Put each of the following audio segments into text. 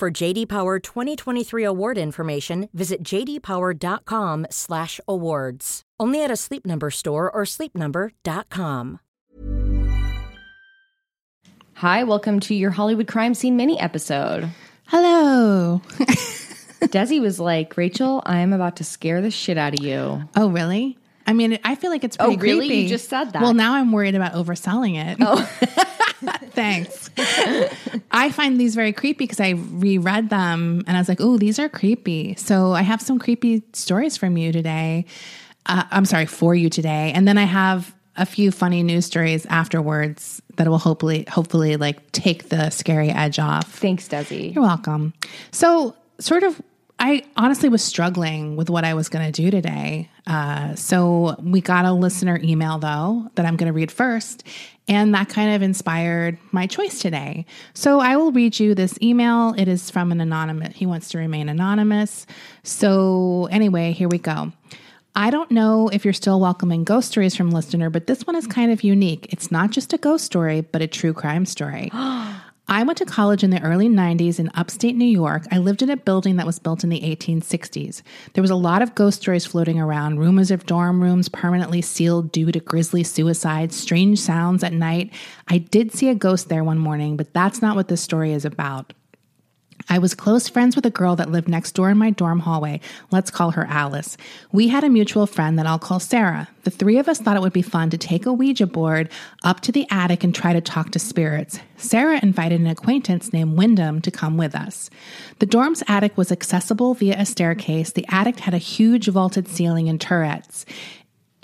For JD Power 2023 award information, visit jdpower.com/awards. Only at a Sleep Number store or sleepnumber.com. Hi, welcome to your Hollywood crime scene mini episode. Hello. Desi was like, "Rachel, I am about to scare the shit out of you." oh, really? I mean, I feel like it's pretty Oh, really? creepy. You just said that. Well, now I'm worried about overselling it. Oh. Thanks. I find these very creepy because I reread them and I was like, oh, these are creepy. So I have some creepy stories from you today. Uh, I'm sorry, for you today. And then I have a few funny news stories afterwards that will hopefully, hopefully, like take the scary edge off. Thanks, Desi. You're welcome. So, sort of, I honestly was struggling with what I was going to do today. Uh, so, we got a listener email, though, that I'm going to read first. And that kind of inspired my choice today. So, I will read you this email. It is from an anonymous, he wants to remain anonymous. So, anyway, here we go. I don't know if you're still welcoming ghost stories from listener, but this one is kind of unique. It's not just a ghost story, but a true crime story. I went to college in the early 90s in upstate New York. I lived in a building that was built in the 1860s. There was a lot of ghost stories floating around rumors of dorm rooms permanently sealed due to grisly suicides, strange sounds at night. I did see a ghost there one morning, but that's not what this story is about. I was close friends with a girl that lived next door in my dorm hallway. Let's call her Alice. We had a mutual friend that I'll call Sarah. The three of us thought it would be fun to take a Ouija board up to the attic and try to talk to spirits. Sarah invited an acquaintance named Wyndham to come with us. The dorm's attic was accessible via a staircase. The attic had a huge vaulted ceiling and turrets.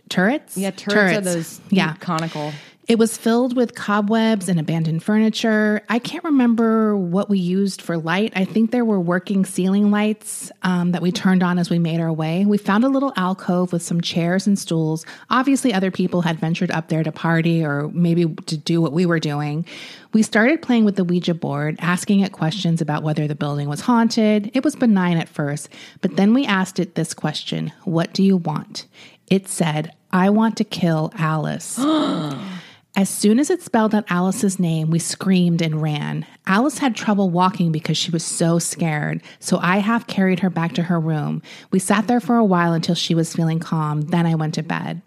Turrets? Yeah, turrets, are those Yeah. conical. It was filled with cobwebs and abandoned furniture. I can't remember what we used for light. I think there were working ceiling lights um, that we turned on as we made our way. We found a little alcove with some chairs and stools. Obviously, other people had ventured up there to party or maybe to do what we were doing. We started playing with the Ouija board, asking it questions about whether the building was haunted. It was benign at first, but then we asked it this question What do you want? It said, I want to kill Alice. As soon as it spelled out Alice's name, we screamed and ran. Alice had trouble walking because she was so scared, so I half carried her back to her room. We sat there for a while until she was feeling calm. Then I went to bed.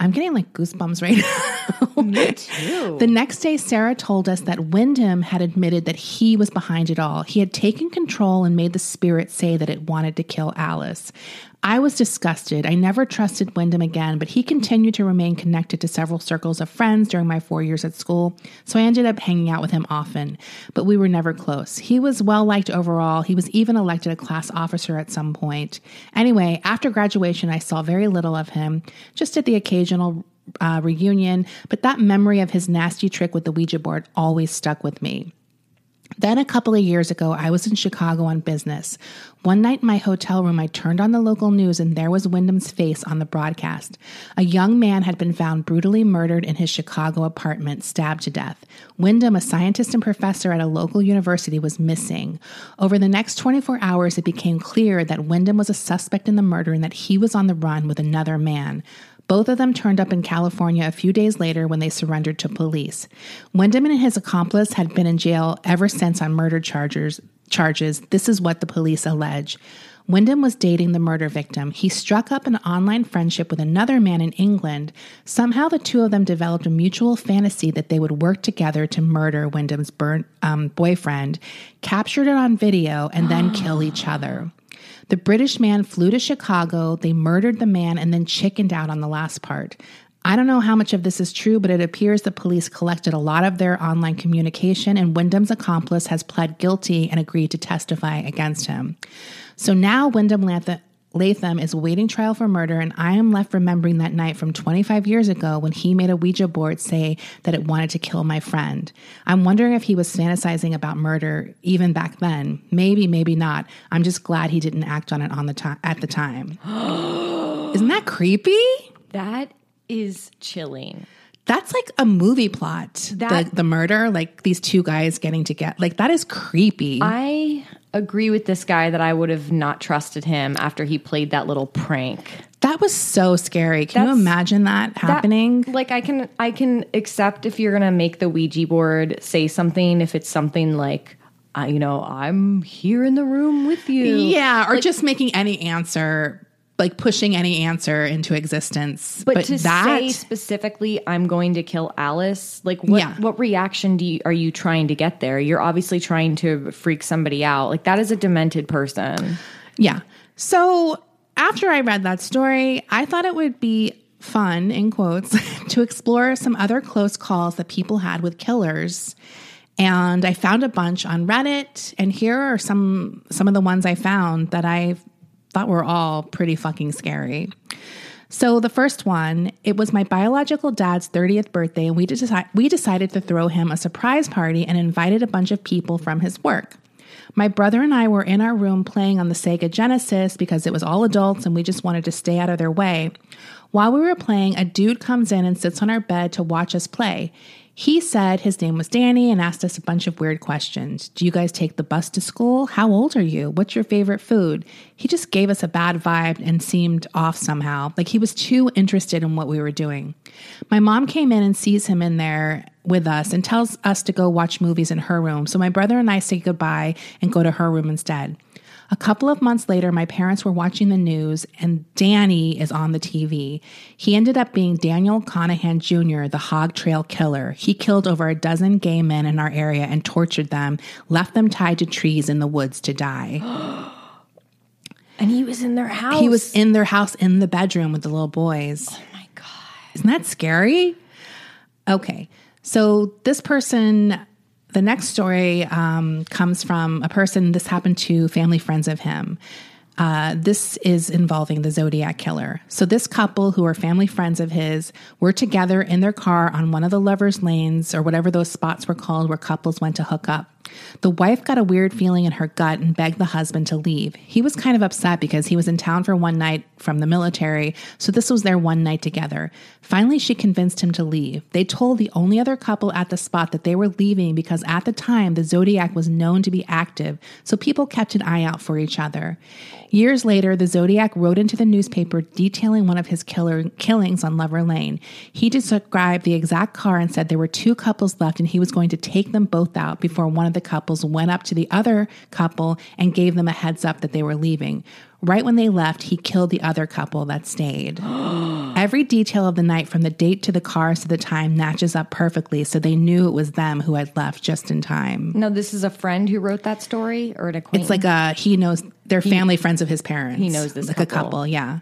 I'm getting like goosebumps right now. Me too. The next day, Sarah told us that Wyndham had admitted that he was behind it all. He had taken control and made the spirit say that it wanted to kill Alice. I was disgusted. I never trusted Wyndham again, but he continued to remain connected to several circles of friends during my four years at school, so I ended up hanging out with him often, but we were never close. He was well liked overall. He was even elected a class officer at some point. Anyway, after graduation, I saw very little of him, just at the occasional uh, reunion, but that memory of his nasty trick with the Ouija board always stuck with me. Then, a couple of years ago, I was in Chicago on business. One night in my hotel room, I turned on the local news and there was Wyndham's face on the broadcast. A young man had been found brutally murdered in his Chicago apartment, stabbed to death. Wyndham, a scientist and professor at a local university, was missing. Over the next 24 hours, it became clear that Wyndham was a suspect in the murder and that he was on the run with another man. Both of them turned up in California a few days later when they surrendered to police. Wyndham and his accomplice had been in jail ever since on murder charges. Charges. This is what the police allege. Wyndham was dating the murder victim. He struck up an online friendship with another man in England. Somehow, the two of them developed a mutual fantasy that they would work together to murder Wyndham's um, boyfriend, captured it on video, and then kill each other. The British man flew to Chicago, they murdered the man, and then chickened out on the last part. I don't know how much of this is true, but it appears the police collected a lot of their online communication, and Wyndham's accomplice has pled guilty and agreed to testify against him. So now Wyndham Lantha Lathem is waiting trial for murder, and I am left remembering that night from 25 years ago when he made a Ouija board say that it wanted to kill my friend. I'm wondering if he was fantasizing about murder even back then. Maybe, maybe not. I'm just glad he didn't act on it on the time at the time. Isn't that creepy? That is chilling. That's like a movie plot. That- the, the murder, like these two guys getting together. Like that is creepy. I agree with this guy that I would have not trusted him after he played that little prank. that was so scary. Can you imagine that That- happening? like I can I can accept if you're gonna make the Ouija board say something if it's something like uh, you know I'm here in the room with you. Yeah, or just making any answer, like pushing any answer into existence. But, to say specifically, I'm going to kill Alice. Like, what Yeah. what reaction do you are you trying to get there? You're obviously trying to freak somebody out. Like that is a demented person. yeah. So after I read that story, I thought it would be fun, in quotes, to explore some other close calls that people had with killers. And I found a bunch on Reddit, and here are some some of the ones I found that I thought were all pretty fucking scary. So the first one, it was my biological dad's 30th birthday, and we, deci- we decided to throw him a surprise party and invited a bunch of people from his work. My brother and I were in our room playing on the Sega Genesis because it was all adults and we just wanted to stay out of their way. While we were playing, a dude comes in and sits on our bed to watch us play. He said his name was Danny and asked us a bunch of weird questions. Do you guys take the bus to school? How old are you? What's your favorite food? He just gave us a bad vibe and seemed off somehow, like he was too interested in what we were doing. My mom came in and sees him in there with us and tells us to go watch movies in her room. So my brother and I say goodbye and go to her room instead. A couple of months later, my parents were watching the news and Danny is on the TV. He ended up being Daniel Conahan Jr., the Hog Trail Killer. He killed over a dozen gay men in our area and tortured them, left them tied to trees in the woods to die. And he was in their house. He was in their house in the bedroom with the little boys. Oh my god. Isn't that scary? Okay. So this person, the next story um, comes from a person, this happened to family friends of him. Uh, this is involving the Zodiac killer. So, this couple, who are family friends of his, were together in their car on one of the lovers' lanes or whatever those spots were called where couples went to hook up. The wife got a weird feeling in her gut and begged the husband to leave. He was kind of upset because he was in town for one night from the military, so this was their one night together. Finally, she convinced him to leave. They told the only other couple at the spot that they were leaving because at the time the Zodiac was known to be active, so people kept an eye out for each other. Years later, the Zodiac wrote into the newspaper detailing one of his killer killings on Lover Lane. He described the exact car and said there were two couples left and he was going to take them both out before one of the couples went up to the other couple and gave them a heads up that they were leaving. Right when they left, he killed the other couple that stayed. Every detail of the night, from the date to the cars to the time, matches up perfectly, so they knew it was them who had left just in time. No, this is a friend who wrote that story or an acquaintance. It's like a he knows they're family friends of his parents. he knows this like a couple. couple, yeah.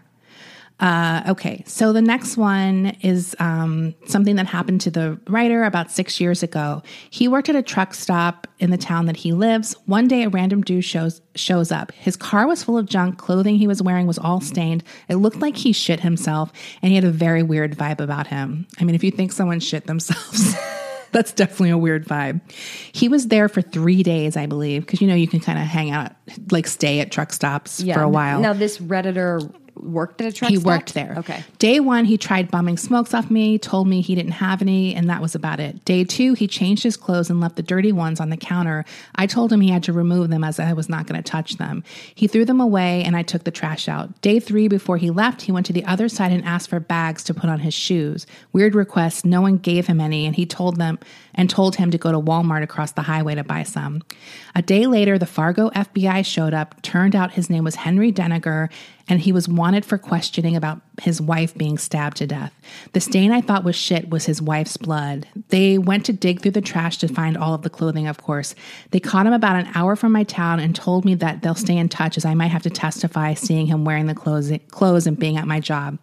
Uh, okay, so the next one is um, something that happened to the writer about six years ago. He worked at a truck stop in the town that he lives. One day, a random dude shows shows up. His car was full of junk. Clothing he was wearing was all stained. It looked like he shit himself, and he had a very weird vibe about him. I mean, if you think someone shit themselves. That's definitely a weird vibe. He was there for three days, I believe, because you know you can kind of hang out, like stay at truck stops for a while. Now this redditor worked at a truck. he stop? worked there. Okay. Day one, he tried bumming smokes off me, told me he didn't have any, and that was about it. Day two, he changed his clothes and left the dirty ones on the counter. I told him he had to remove them as I was not going to touch them. He threw them away, and I took the trash out. Day three, before he left, he went to the other side and asked for bags to put on his shoes. Weird request. No one gave him any, and he told them and told him to go to Walmart across the highway to buy some. A day later, the Fargo FBI showed up. Turned out his name was Henry Deniger, and he was wanted for questioning about his wife being stabbed to death. The stain I thought was shit was his wife's blood. They went to dig through the trash to find all of the clothing, of course. They caught him about an hour from my town and told me that they'll stay in touch as I might have to testify seeing him wearing the clothes, clothes and being at my job.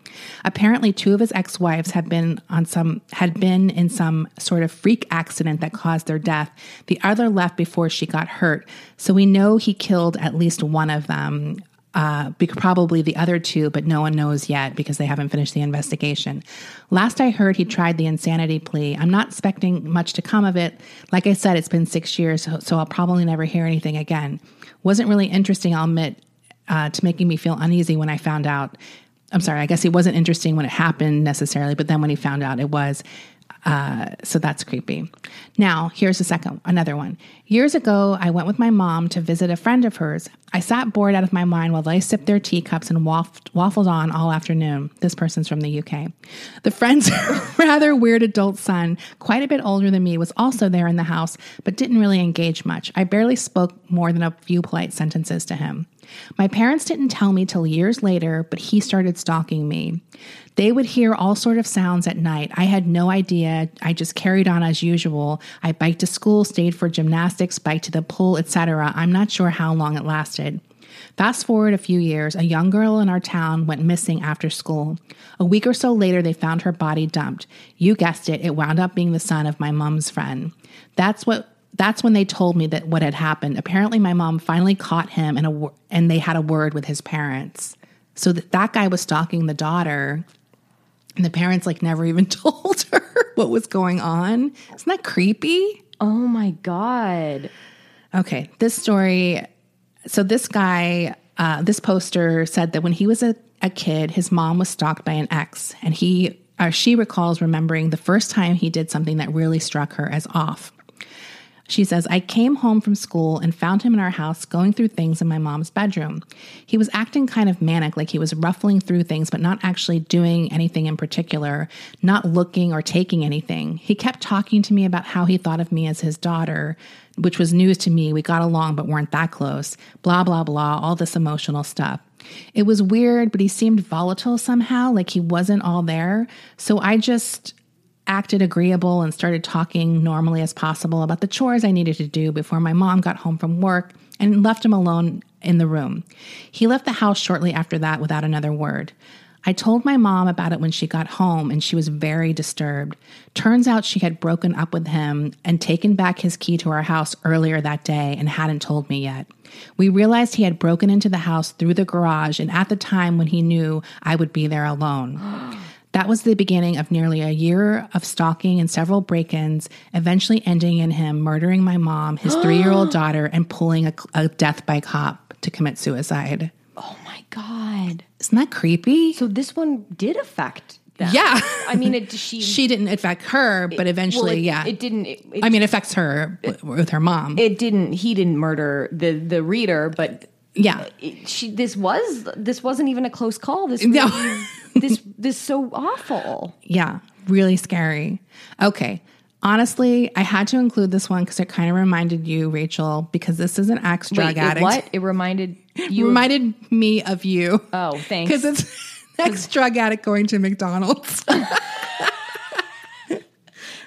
Apparently, two of his ex-wives had been on some had been in some sort of freak accident that caused their death. The other left before she got hurt. So we know he killed at least one of them. Uh, probably the other two, but no one knows yet because they haven't finished the investigation. Last I heard, he tried the insanity plea. I'm not expecting much to come of it. Like I said, it's been six years, so, so I'll probably never hear anything again. Wasn't really interesting, I'll admit, uh, to making me feel uneasy when I found out. I'm sorry, I guess it wasn't interesting when it happened necessarily, but then when he found out it was. Uh, so that's creepy. Now, here's the second, another one. Years ago, I went with my mom to visit a friend of hers. I sat bored out of my mind while they sipped their teacups and waffled, waffled on all afternoon. This person's from the UK. The friend's rather weird adult son, quite a bit older than me, was also there in the house, but didn't really engage much. I barely spoke more than a few polite sentences to him. My parents didn't tell me till years later, but he started stalking me. They would hear all sort of sounds at night. I had no idea. I just carried on as usual. I biked to school, stayed for gymnastics, biked to the pool, etc. I'm not sure how long it lasted. Fast forward a few years, a young girl in our town went missing after school. A week or so later, they found her body dumped. You guessed it, it wound up being the son of my mom's friend. That's what that's when they told me that what had happened. Apparently, my mom finally caught him, and a, and they had a word with his parents. So that that guy was stalking the daughter, and the parents like never even told her what was going on. Isn't that creepy? Oh my God. Okay, this story. So this guy, uh, this poster said that when he was a, a kid, his mom was stalked by an ex, and he or she recalls remembering the first time he did something that really struck her as off. She says, I came home from school and found him in our house going through things in my mom's bedroom. He was acting kind of manic, like he was ruffling through things, but not actually doing anything in particular, not looking or taking anything. He kept talking to me about how he thought of me as his daughter, which was news to me. We got along, but weren't that close. Blah, blah, blah, all this emotional stuff. It was weird, but he seemed volatile somehow, like he wasn't all there. So I just acted agreeable and started talking normally as possible about the chores I needed to do before my mom got home from work and left him alone in the room. He left the house shortly after that without another word. I told my mom about it when she got home and she was very disturbed. Turns out she had broken up with him and taken back his key to our house earlier that day and hadn't told me yet. We realized he had broken into the house through the garage and at the time when he knew I would be there alone. That was the beginning of nearly a year of stalking and several break ins, eventually ending in him murdering my mom, his three year old daughter, and pulling a, a death by cop to commit suicide. Oh my God. Isn't that creepy? So this one did affect them. Yeah. I mean, it, she, she didn't affect her, but eventually, well, it, yeah. It didn't. It, I mean, it affects her with her mom. it didn't. He didn't murder the the reader, but yeah. Uh, she. This was. This wasn't even a close call. This. No. this. This so awful. Yeah, really scary. Okay. Honestly, I had to include this one because it kind of reminded you, Rachel, because this is an ex drug Wait, it addict. what? It reminded you. of- reminded me of you. oh, thanks. Because it's ex drug addict going to McDonald's.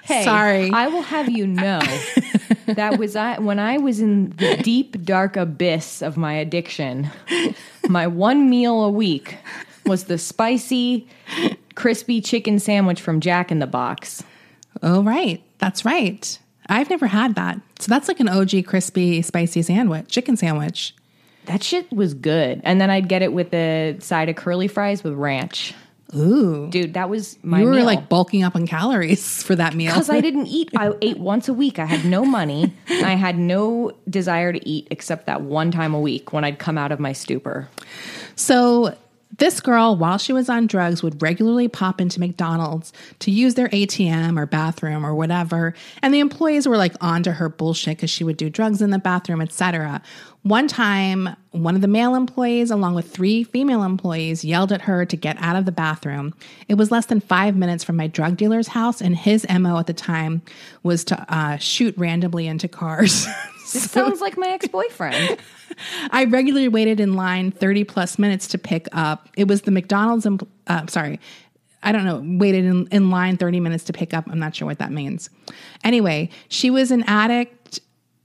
Hey, Sorry. I will have you know that was I when I was in the deep dark abyss of my addiction. My one meal a week was the spicy, crispy chicken sandwich from Jack in the Box. oh, right. That's right. I've never had that. So that's like an OG crispy, spicy sandwich, chicken sandwich. That shit was good. And then I'd get it with a side of curly fries with ranch. Ooh. Dude, that was my You were meal. like bulking up on calories for that meal. because I didn't eat. I ate once a week. I had no money. I had no desire to eat except that one time a week when I'd come out of my stupor. So this girl, while she was on drugs, would regularly pop into McDonald's to use their ATM or bathroom or whatever, and the employees were like onto her bullshit because she would do drugs in the bathroom, etc. One time, one of the male employees, along with three female employees, yelled at her to get out of the bathroom. It was less than five minutes from my drug dealer's house, and his MO at the time was to uh, shoot randomly into cars. It sounds like my ex boyfriend. I regularly waited in line 30 plus minutes to pick up. It was the McDonald's, empl- uh, sorry, I don't know, waited in, in line 30 minutes to pick up. I'm not sure what that means. Anyway, she was an addict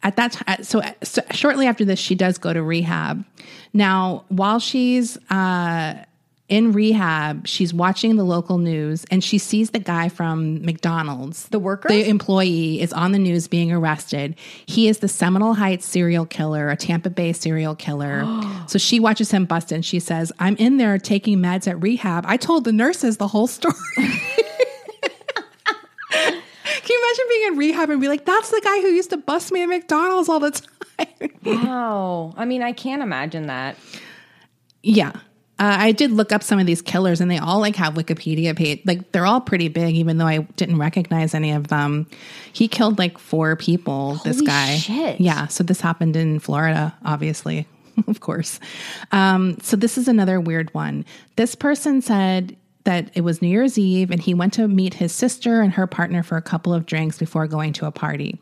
at that time. So, so shortly after this, she does go to rehab. Now, while she's, uh, in rehab, she's watching the local news and she sees the guy from McDonald's. The worker? The employee is on the news being arrested. He is the Seminole Heights serial killer, a Tampa Bay serial killer. so she watches him bust and she says, I'm in there taking meds at rehab. I told the nurses the whole story. Can you imagine being in rehab and be like, that's the guy who used to bust me at McDonald's all the time? Wow. I mean, I can't imagine that. Yeah. Uh, I did look up some of these killers, and they all like have Wikipedia page. Like they're all pretty big, even though I didn't recognize any of them. He killed like four people. this guy, shit. yeah. So this happened in Florida, obviously, of course. Um, so this is another weird one. This person said that it was New Year's Eve and he went to meet his sister and her partner for a couple of drinks before going to a party.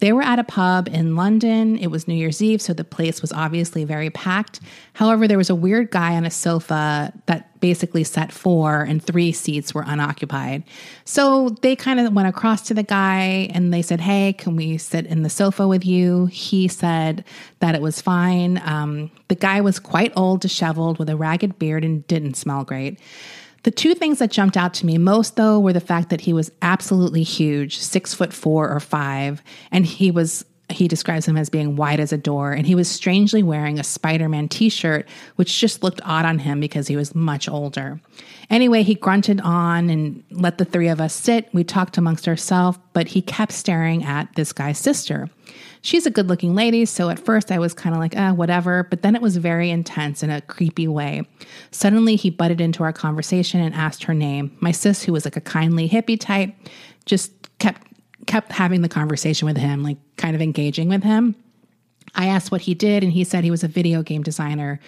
They were at a pub in London. It was New Year's Eve, so the place was obviously very packed. However, there was a weird guy on a sofa that basically sat four and three seats were unoccupied. So they kind of went across to the guy and they said, Hey, can we sit in the sofa with you? He said that it was fine. Um, the guy was quite old, disheveled, with a ragged beard and didn't smell great. The two things that jumped out to me most, though, were the fact that he was absolutely huge, six foot four or five, and he was. He describes him as being white as a door, and he was strangely wearing a Spider Man t shirt, which just looked odd on him because he was much older. Anyway, he grunted on and let the three of us sit. We talked amongst ourselves, but he kept staring at this guy's sister. She's a good looking lady, so at first I was kind of like, ah, whatever, but then it was very intense in a creepy way. Suddenly he butted into our conversation and asked her name. My sis, who was like a kindly hippie type, just kept kept having the conversation with him, like kind of engaging with him. I asked what he did, and he said he was a video game designer.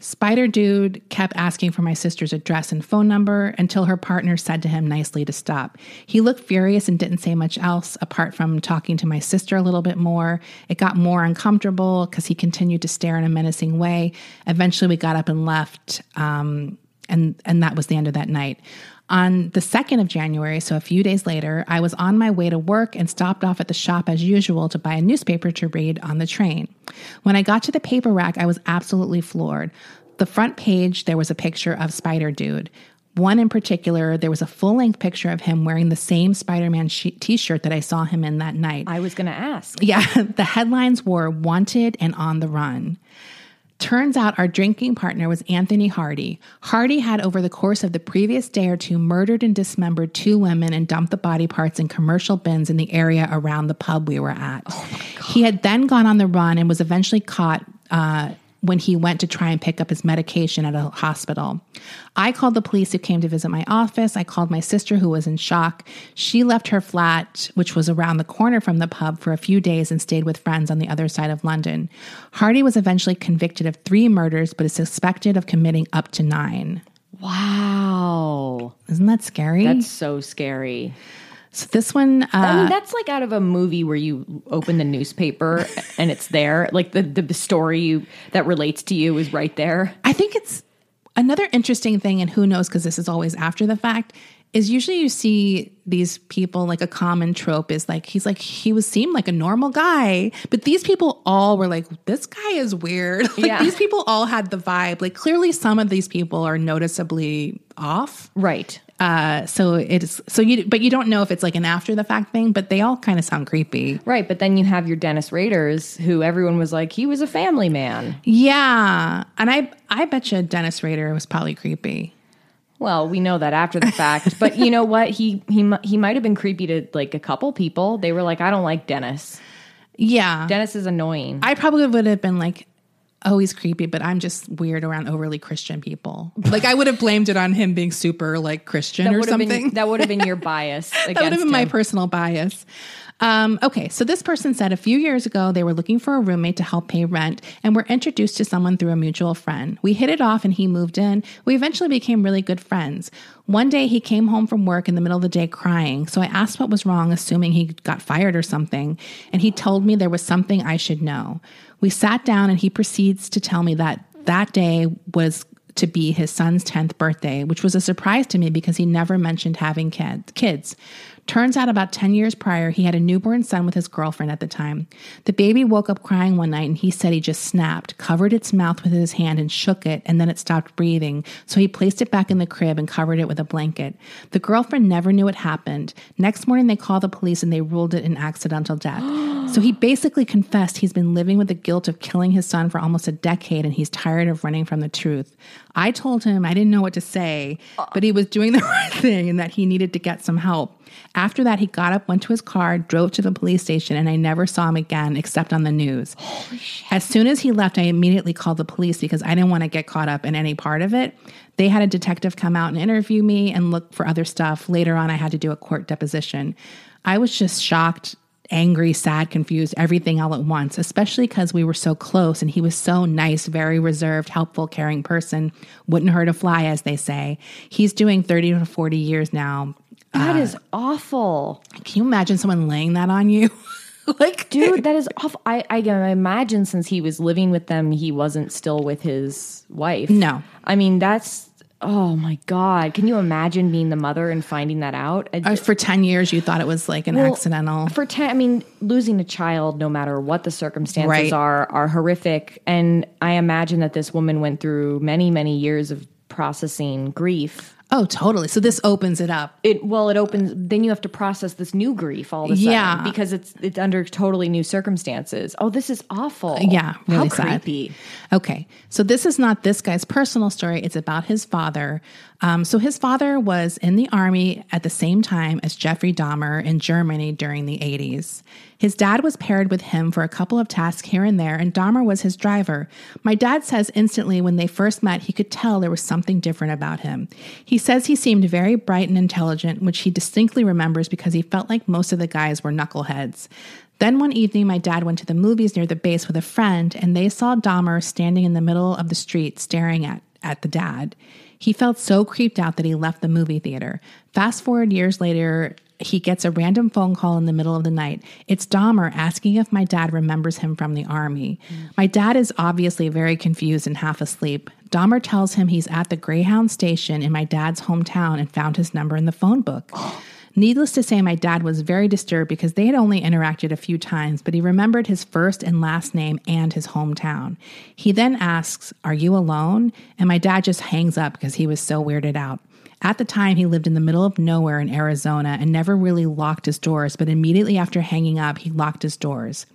Spider Dude kept asking for my sister's address and phone number until her partner said to him nicely to stop. He looked furious and didn't say much else apart from talking to my sister a little bit more. It got more uncomfortable because he continued to stare in a menacing way. Eventually, we got up and left, um, and and that was the end of that night. On the 2nd of January, so a few days later, I was on my way to work and stopped off at the shop as usual to buy a newspaper to read on the train. When I got to the paper rack, I was absolutely floored. The front page, there was a picture of Spider Dude. One in particular, there was a full length picture of him wearing the same Spider Man t shirt that I saw him in that night. I was going to ask. Yeah, the headlines were Wanted and On the Run. Turns out our drinking partner was Anthony Hardy. Hardy had, over the course of the previous day or two, murdered and dismembered two women and dumped the body parts in commercial bins in the area around the pub we were at. he had then gone on the run and was eventually caught. Uh, when he went to try and pick up his medication at a hospital. I called the police who came to visit my office. I called my sister who was in shock. She left her flat, which was around the corner from the pub, for a few days and stayed with friends on the other side of London. Hardy was eventually convicted of three murders, but is suspected of committing up to nine. Wow. Isn't that scary? That's so scary. So this one, uh, I mean, that's like out of a movie where you open the newspaper and it's there. Like the, the story you, that relates to you is right there. I think it's another interesting thing, and who knows, because this is always after the fact, is usually you see these people like a common trope is like he's like he was seemed like a normal guy but these people all were like this guy is weird like Yeah. these people all had the vibe like clearly some of these people are noticeably off Right. Uh so it's so you but you don't know if it's like an after the fact thing but they all kind of sound creepy Right. But then you have your Dennis Raders, who everyone was like, he was a family man. yeah and i i bet you dennis rader was probably creepy Well, we know that after the fact, but you know what? He he he might have been creepy to like a couple people. They were like, I don't like Dennis. yeah Dennis is annoying. I probably would have been like, oh, he's creepy, but I'm just weird around overly Christian people. Like I would have blamed it on him being super like Christian or something. been that would have been your bias that would have been my personal bias. Um, okay, so this person said a few years ago they were looking for a roommate to help pay rent and were introduced to someone through a mutual friend. We hit it off and he moved in. We eventually became really good friends. One day he came home from work in the middle of the day crying, so I asked what was wrong, assuming he got fired or something, and he told me there was something I should know. We sat down and he proceeds to tell me that that day was to be his son's 10th birthday, which was a surprise to me because he never mentioned having kids. Turns out about 10 years prior, he had a newborn son with his girlfriend at the time. The baby woke up crying one night and he said he just snapped, covered its mouth with his hand and shook it, and then it stopped breathing. So he placed it back in the crib and covered it with a blanket. The girlfriend never knew what happened. Next morning, they called the police and they ruled it an accidental death. so he basically confessed he's been living with the guilt of killing his son for almost a decade and he's tired of running from the truth. I told him I didn't know what to say, uh. but he was doing the right thing and that he needed to get some help. After that, he got up, went to his car, drove to the police station, and I never saw him again except on the news. As soon as he left, I immediately called the police because I didn't want to get caught up in any part of it. They had a detective come out and interview me and look for other stuff. Later on, I had to do a court deposition. I was just shocked, angry, sad, confused, everything all at once, especially because we were so close and he was so nice, very reserved, helpful, caring person. Wouldn't hurt a fly, as they say. He's doing 30 to 40 years now That is awful. can you imagine someone laying that on you? like, Dude, that is awful. I, I can imagine since he was living with them, he wasn't still with his wife. No. I mean, that's, oh my God. Can you imagine being the mother and finding that out? Uh, for 10 years, you thought it was like an Well, accidental. For ten, I mean, losing a child, no matter what the circumstances Right. are, are horrific. And I imagine that this woman went through many, many years of processing grief. Oh, totally. So this opens it up. It well, it opens. Then you have to process this new grief all of a sudden, Yeah. because it's it's under totally new circumstances. Oh, this is awful. Yeah, really how sad. creepy. Okay, so this is not this guy's personal story. It's about his father. Um, so his father was in the army at the same time as Jeffrey Dahmer in Germany during the 80s. His dad was paired with him for a couple of tasks here and there, and Dahmer was his driver. My dad says instantly when they first met, he could tell there was something different about him. He says he seemed very bright and intelligent, which he distinctly remembers because he felt like most of the guys were knuckleheads. Then one evening, my dad went to the movies near the base with a friend, and they saw Dahmer standing in the middle of the street staring at, at the dad. He felt so creeped out that he left the movie theater. Fast forward years later, he gets a random phone call in the middle of the night. It's Dahmer asking if my dad remembers him from the army. My dad is obviously very confused and half asleep. Dahmer tells him he's at the Greyhound station in my dad's hometown and found his number in the phone book. Needless to say, my dad was very disturbed because they had only interacted a few times, but he remembered his first and last name and his hometown. He then asks, Are you alone? And my dad just hangs up because he was so weirded out. At the time, he lived in the middle of nowhere in Arizona and never really locked his doors, but immediately after hanging up, he locked his doors.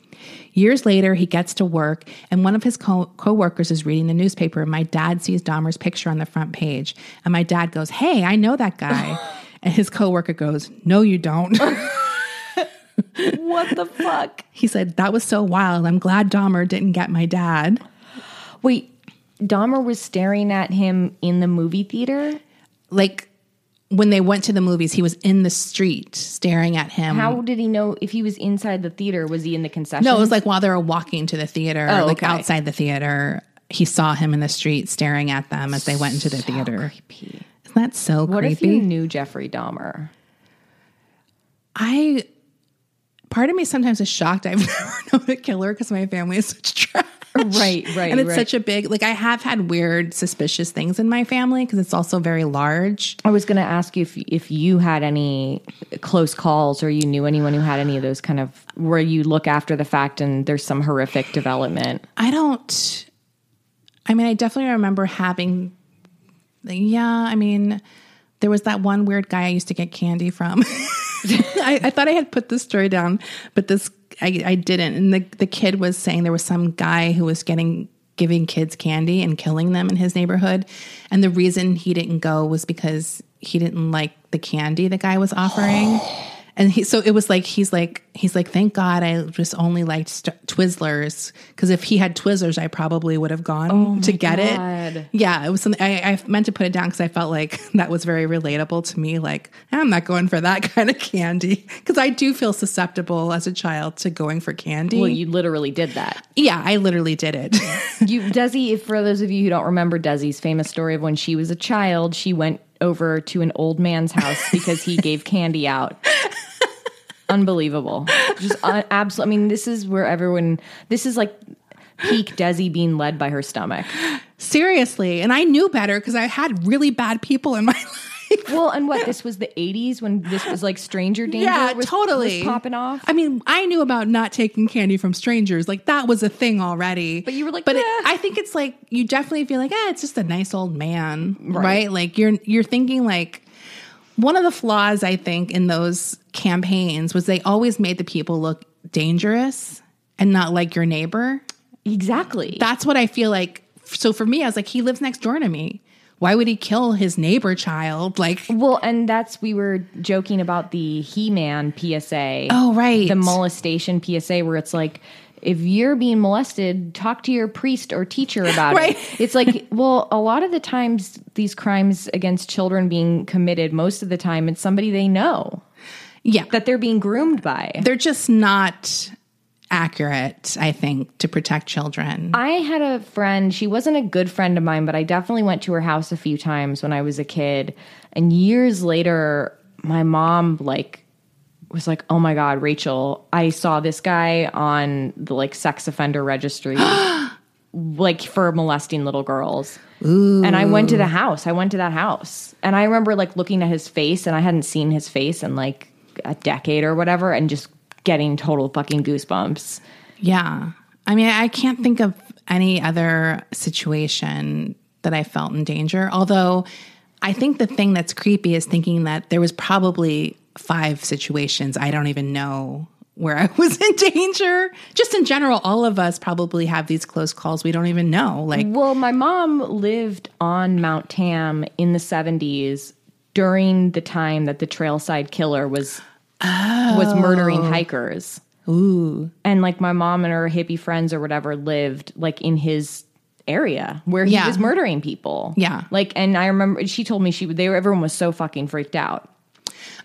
Years later, he gets to work, and one of his co- coworkers is reading the newspaper. And my dad sees Dahmer's picture on the front page, and my dad goes, "Hey, I know that guy." and his coworker goes, "No, you don't." What the fuck? he said, "That was so wild. I'm glad Dahmer didn't get my dad." Wait, Dahmer was staring at him in the movie theater. Like when they went to the movies, he was in the street staring at him. How did he know if he was inside the theater? Was he in the concession? No, it was like while they were walking to the theater, Oh, like okay. outside the theater. He saw him in the street staring at them as they went into the theater. creepy. Isn't that so What if creepy? you knew Jeffrey Dahmer? I part of me sometimes is shocked I've never known a killer because my family is such trash. Right, right, And it's right. such a big like I have had weird, suspicious things in my family because it's also very large. I was going to ask you if if you had any close calls or you knew anyone who had any of those kind of where you look after the fact and there's some horrific development. I don't. I mean, I definitely remember having. Yeah, I mean, there was that one weird guy I used to get candy from. I, I thought I had put this story down, but this I, I didn't. And the the kid was saying there was some guy who was getting giving kids candy and killing them in his neighborhood, and the reason he didn't go was because he didn't like the candy the guy was offering. And he, so it was like he's like he's like thank God I just only liked st- Twizzlers because if he had Twizzlers I probably would have gone oh to get God. it. Yeah, it was something I, I meant to put it down because I felt like that was very relatable to me. Like I'm not going for that kind of candy because I do feel susceptible as a child to going for candy. Well, you literally did that. yeah, I literally did it. You Desi, if for those of you who don't remember Desi's famous story of when she was a child, she went over to an old man's house because he gave candy out. Unbelievable. Just uh, absolutely. I mean, this is where everyone. This is like peak Desi being led by her stomach. Seriously. And I knew better because I had really bad people in my life. Well, and what this was the '80s when this was like Stranger Danger. Yeah, was, totally. was popping off. I mean, I knew about not taking candy from strangers. Like that was a thing already. But you were like, but it. I think it's like you definitely feel like, eh, it's just a nice old man, right? Like you're you're thinking like one of the flaws I think in those campaigns was they always made the people look dangerous and not like your neighbor. exactly. That's what I feel like. So for me, I was like, he lives next door to me. Why would he kill his neighbor child? Like, well, and that's we were joking about the He-Man PSA. oh right, the molestation PSA where it's like if you're being molested, talk to your priest or teacher about Right. it. It's like, well, a lot of the times these crimes against children being committed, most of the time it's somebody they know yeah, that they're being groomed by. they're just not accurate. I think to protect children. I had a friend, she wasn't a good friend of mine, but I definitely went to her house a few times when I was a kid. And years later, my mom like was like, "Oh my god, Rachel, I saw this guy on the like sex offender registry like for molesting little girls." And I went to the house. I went to that house. And I remember like looking at his face and I hadn't seen his face in like a decade or whatever and just getting total fucking goosebumps. Yeah. I mean, I can't think of any other situation that I felt in danger. Although I think the thing that's creepy is thinking that there was probably five situations I don't even know where I was in danger. Just in general, all of us probably have these close calls we don't even know. Like, Well, my mom lived on Mount Tam in the 70s during the time that the Trailside Killer was was murdering hikers. ooh, And like my mom and her hippie friends or whatever lived like in his area where he Yeah. was murdering people. Yeah. Like and I remember she told me she would they were everyone was so fucking freaked out.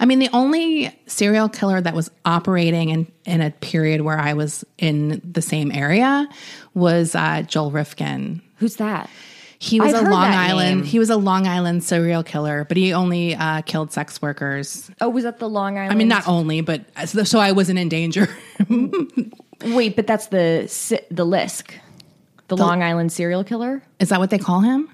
I mean, the only serial killer that was operating in, in a period where I was in the same area was uh, Joel Rifkin. Who's that? He was I've a Long Island. name. He was a Long Island serial killer, but he only uh, killed sex workers. Oh, was that the Long Island? I mean, not only, but so, so I wasn't in danger. Wait, but that's the the Lisk. The, Long Island serial killer? Is that what they call him?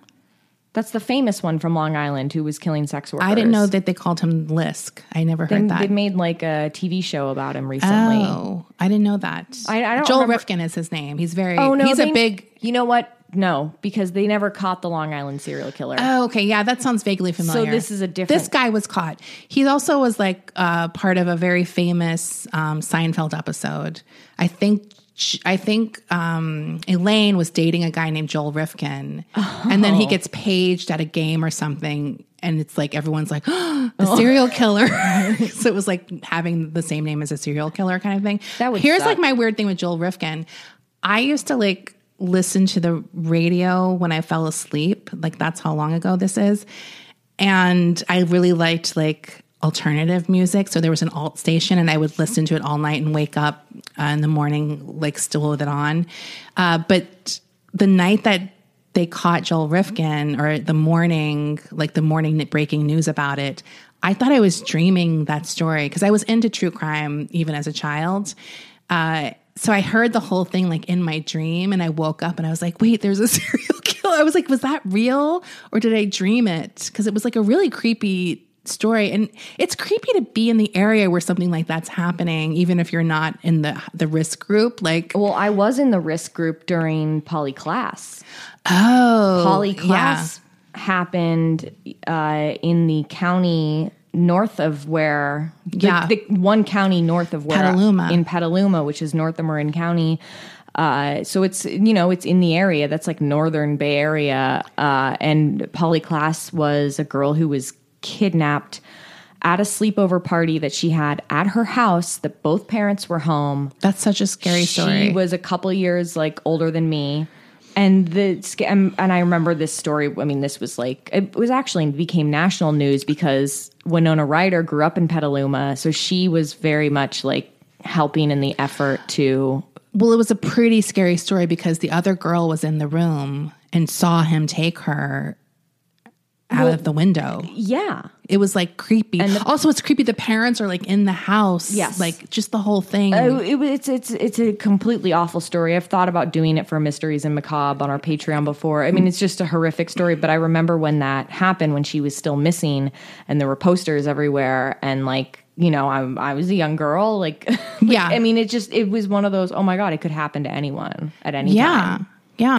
That's the famous one from Long Island who was killing sex workers. I didn't know that they called him Lisk. I never They, heard that. they made like a TV show about him recently. oh, I didn't know that. I- I don't Joel remember- Rifkin is his name. He's very. Oh no, he's they- a big. You know what? No, because they never caught the Long Island serial killer. Oh, okay. Yeah, that sounds vaguely familiar. So this is a different- This guy was caught. He also was like uh, part of a very famous um, Seinfeld episode. I think. I think um, Elaine was dating a guy named Joel Rifkin, and then he gets paged at a game or something, and it's like everyone's like the Oh. serial killer. so it was like having the same name as a serial killer kind of thing. That would Here's suck. like my weird thing with Joel Rifkin. I used to like listen to the radio when I fell asleep. Like that's how long ago this is. And I really liked like alternative music. So there was an alt station and I would listen to it all night and wake up uh, in the morning, like still with it on. Uh, but the night that they caught Joel Rifkin or the morning, like the morning breaking news about it, I thought I was dreaming that story because I was into true crime even as a child. Uh, so I heard the whole thing like in my dream and I woke up and I was like, wait, there's a serial killer. I was like, was that real or did I dream it? Because it was like a really creepy story and it's creepy to be in the area where something like that's happening even if you're not in the the risk group like well, I was in the risk group during Polly Klaas. oh Polly Klaas happened uh, in the county north of where the, Yeah. the one county north of where Petaluma. in Petaluma, which is north of Marin County. Uh, so it's you know it's in the area that's like northern Bay Area, uh, and Polly Klaas was a girl who was kidnapped at a sleepover party that she had at her house. That both parents were home. that's such a scary story She was a couple years like older than me. And the and and I remember this story. I mean, this was like it was actually became national news because Winona Ryder grew up in Petaluma, so she was very much like helping in the effort to. Well, it was a pretty scary story because the other girl was in the room and saw him take her out of the window. Yeah. It was like creepy. and also, it's creepy. The parents are like in the house. Yes. like just the whole thing. Oh, it, it's it's it's a completely awful story. I've thought about doing it for Mysteries and Macabre on our Patreon before. I mean, it's just a horrific story. But I remember when that happened, when she was still missing, and there were posters everywhere, and like you know, I I was a young girl. Like, Yeah. I mean, it just it was one of those. Oh my god, it could happen to anyone at any time. yeah, time. yeah.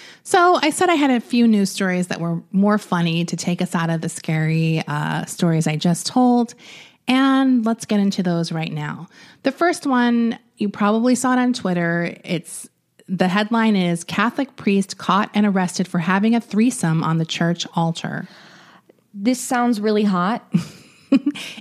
So I said I had a few news stories that were more funny to take us out of the scary uh, stories I just told. And let's get into those right now. The first one, you probably saw it on Twitter. It's the headline is Catholic priest caught and arrested for having a threesome on the church altar. This sounds really hot.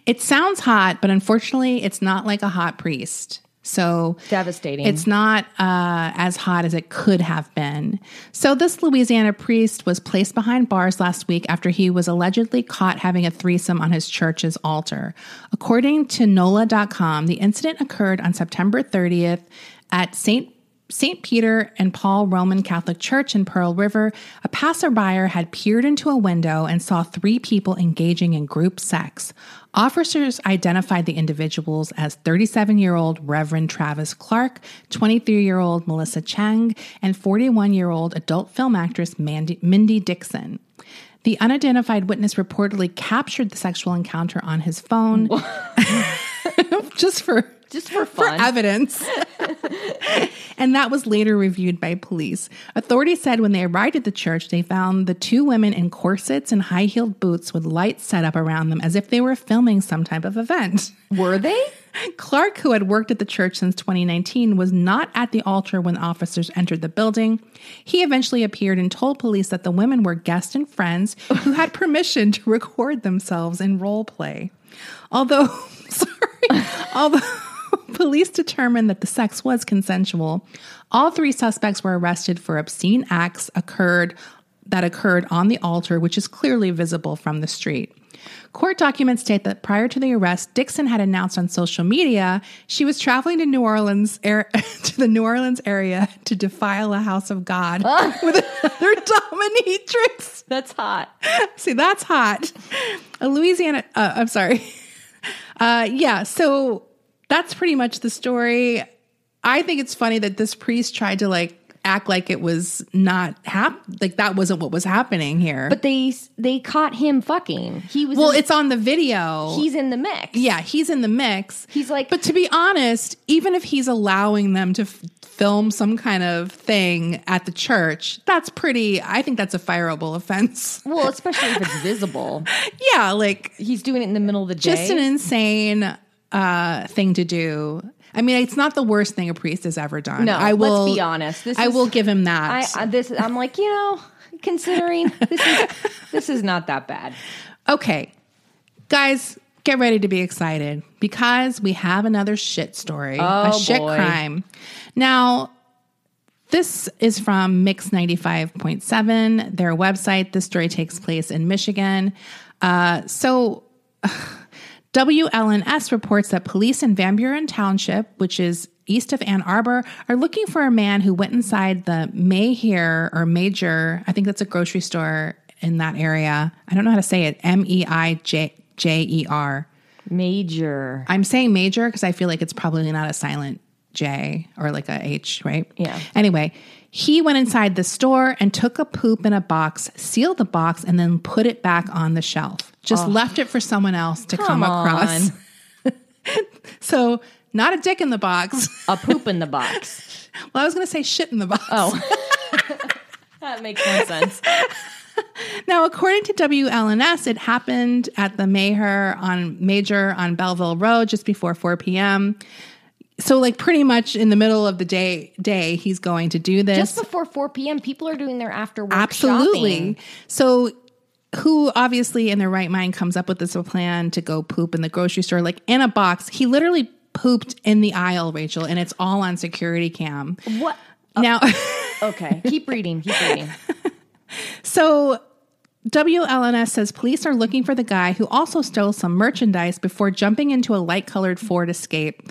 It sounds hot, but unfortunately, it's not like a hot priest. So Devastating. It's not uh, as hot as it could have been. So, this Louisiana priest was placed behind bars last week after he was allegedly caught having a threesome on his church's altar. According to NOLA.com, the incident occurred on September 30th at St. St. Peter and Paul Roman Catholic Church in Pearl River, a passerby had peered into a window and saw three people engaging in group sex. Officers identified the individuals as 37 year old Reverend Travis Clark, 23 year old Melissa Chang, and 41 year old adult film actress Mandy, Mindy Dixon. The unidentified witness reportedly captured the sexual encounter on his phone just for Just for for fun. evidence. and that was later reviewed by police. Authorities said when they arrived at the church, they found the two women in corsets and high heeled boots with lights set up around them as if they were filming some type of event. Were they? Clark, who had worked at the church since 2019, was not at the altar when officers entered the building. He eventually appeared and told police that the women were guests and friends who had permission to record themselves in role play. Although, sorry, although police determined that the sex was consensual, all three suspects were arrested for obscene acts occurred that occurred on the altar, which is clearly visible from the street. Court documents state that prior to the arrest, Dixon had announced on social media she was traveling to New Orleans er- to the New Orleans area to defile a house of God with another dominatrix. That's hot. See, that's hot. A Louisiana, uh, I'm sorry. Uh, yeah, so that's pretty much the story. I think it's funny that this priest tried to like act like it was not hap like that wasn't what was happening here. But they they caught him fucking. He was well, in, it's on the video. he's in the mix. yeah, he's in the mix. He's like- but to be honest, even if he's allowing them to f- film some kind of thing at the church, that's pretty, I think that's a fireable offense. Well, especially if it's visible. yeah, like He's doing it in the middle of the day. just an insane uh, thing to do. I mean, it's not the worst thing a priest has ever done. No, I will let's be honest. This I is- will give him that. I, I this I'm like, you know, considering this is this is not that bad. Okay, guys, get ready to be excited because we have another shit story, a Oh, shit boy. crime. Now, this is from Mix 95.7, their website. This story takes place in Michigan. Uh, so, WLNS reports that police in Van Buren Township, which is east of Ann Arbor, are looking for a man who went inside the Mayher or Major, I think that's a grocery store in that area. I don't know how to say it. M E I J J E R. Major. I'm saying major because I feel like it's probably not a silent J or like a H, right? Yeah. Anyway, he went inside the store and took a poop in a box, sealed the box, and then put it back on the shelf. Just oh. left it for someone else to come, Come across. so, not a dick in the box. A poop in the box. well, I was going to say shit in the box. Oh. that makes more sense. Now, according to WLNS, it happened at the Mayher on Major on Belleville Road just before 4 p.m. So, like, pretty much in the middle of the day, day he's going to do this. Just before 4 p.m., people are doing their after work Absolutely. shopping. So, who obviously in their right mind comes up with this plan to go poop in the grocery store, like in a box? He literally pooped in the aisle, Rachel, and it's all on security cam. What? Now, Okay, keep reading. Keep reading. so WLNS says police are looking for the guy who also stole some merchandise before jumping into a light colored Ford Escape.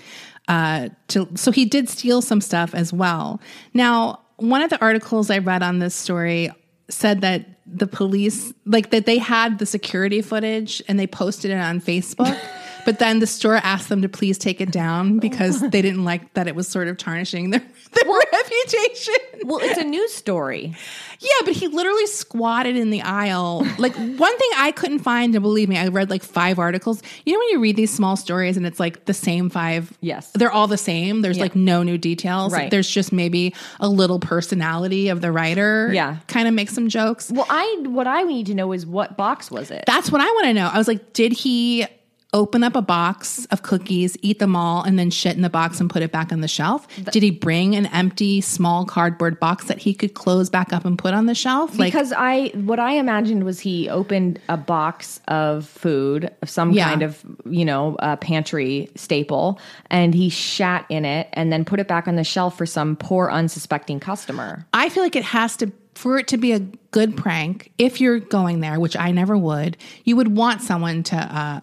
Uh, to, so he did steal some stuff as well. Now, one of the articles I read on this story said that the police, like that they had the security footage and they posted it on Facebook. But then the store asked them to please take it down because they didn't like that it was sort of tarnishing their, their reputation. Well, it's a news story. Yeah, but he literally squatted in the aisle. Like one thing I couldn't find, and believe me, I read like five articles. You know when you read these small stories and it's like the same five? Yes. They're all the same. There's Yeah. like no new details. Right. There's just maybe a little personality of the writer. Yeah. Kind of make some jokes. Well, I what I need to know is what box was it? That's what I want to know. I was like, did he open up a box of cookies, eat them all, and then shit in the box and put it back on the shelf? Did he bring an empty small cardboard box that he could close back up and put on the shelf? Like because I what I imagined was he opened a box of food, of some Yeah. kind of you know uh, pantry staple, and he shat in it and then put it back on the shelf for some poor unsuspecting customer. I feel like it has to for it to be a good prank. If you're going there, which I never would, you would want someone to uh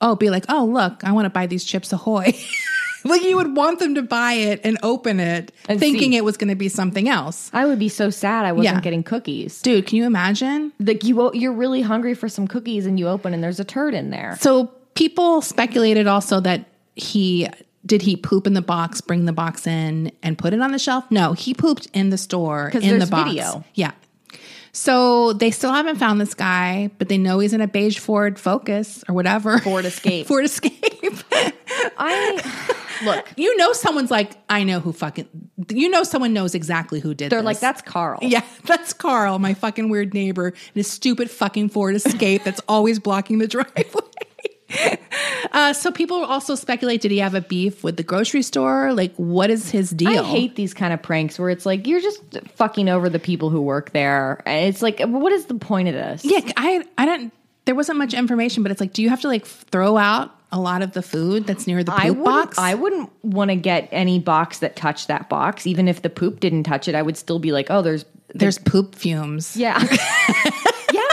oh be like, "Oh, look, I want to buy these chips ahoy." like you would want them to buy it and open it And thinking see. it was going to be something else. I would be so sad I wasn't Yeah. getting cookies. Dude, can you imagine? Like you, you're really hungry for some cookies, and you open and there's a turd in there. So people speculated also that he did he poop in the box, bring the box in, and put it on the shelf? No, he pooped in the store in the box. video. Yeah. So they still haven't found this guy, but they know he's in a beige Ford Focus or whatever. Ford Escape. Ford Escape. I look. you know, someone's like, I know who fucking. You know, someone knows exactly who did. They're this. like, that's Carl. Yeah, that's Carl, my fucking weird neighbor, and his stupid fucking Ford Escape that's always blocking the driveway. uh, so people also speculate: Did he have a beef with the grocery store? Like, what is his deal? I hate these kind of pranks where it's like you're just fucking over the people who work there. It's like, what is the point of this? Yeah, I I don't. There wasn't much information, but it's like, do you have to like throw out a lot of the food that's near the poop I box? I wouldn't want to get any box that touched that box. Even if the poop didn't touch it, I would still be like, oh, there's, There's poop fumes. yeah.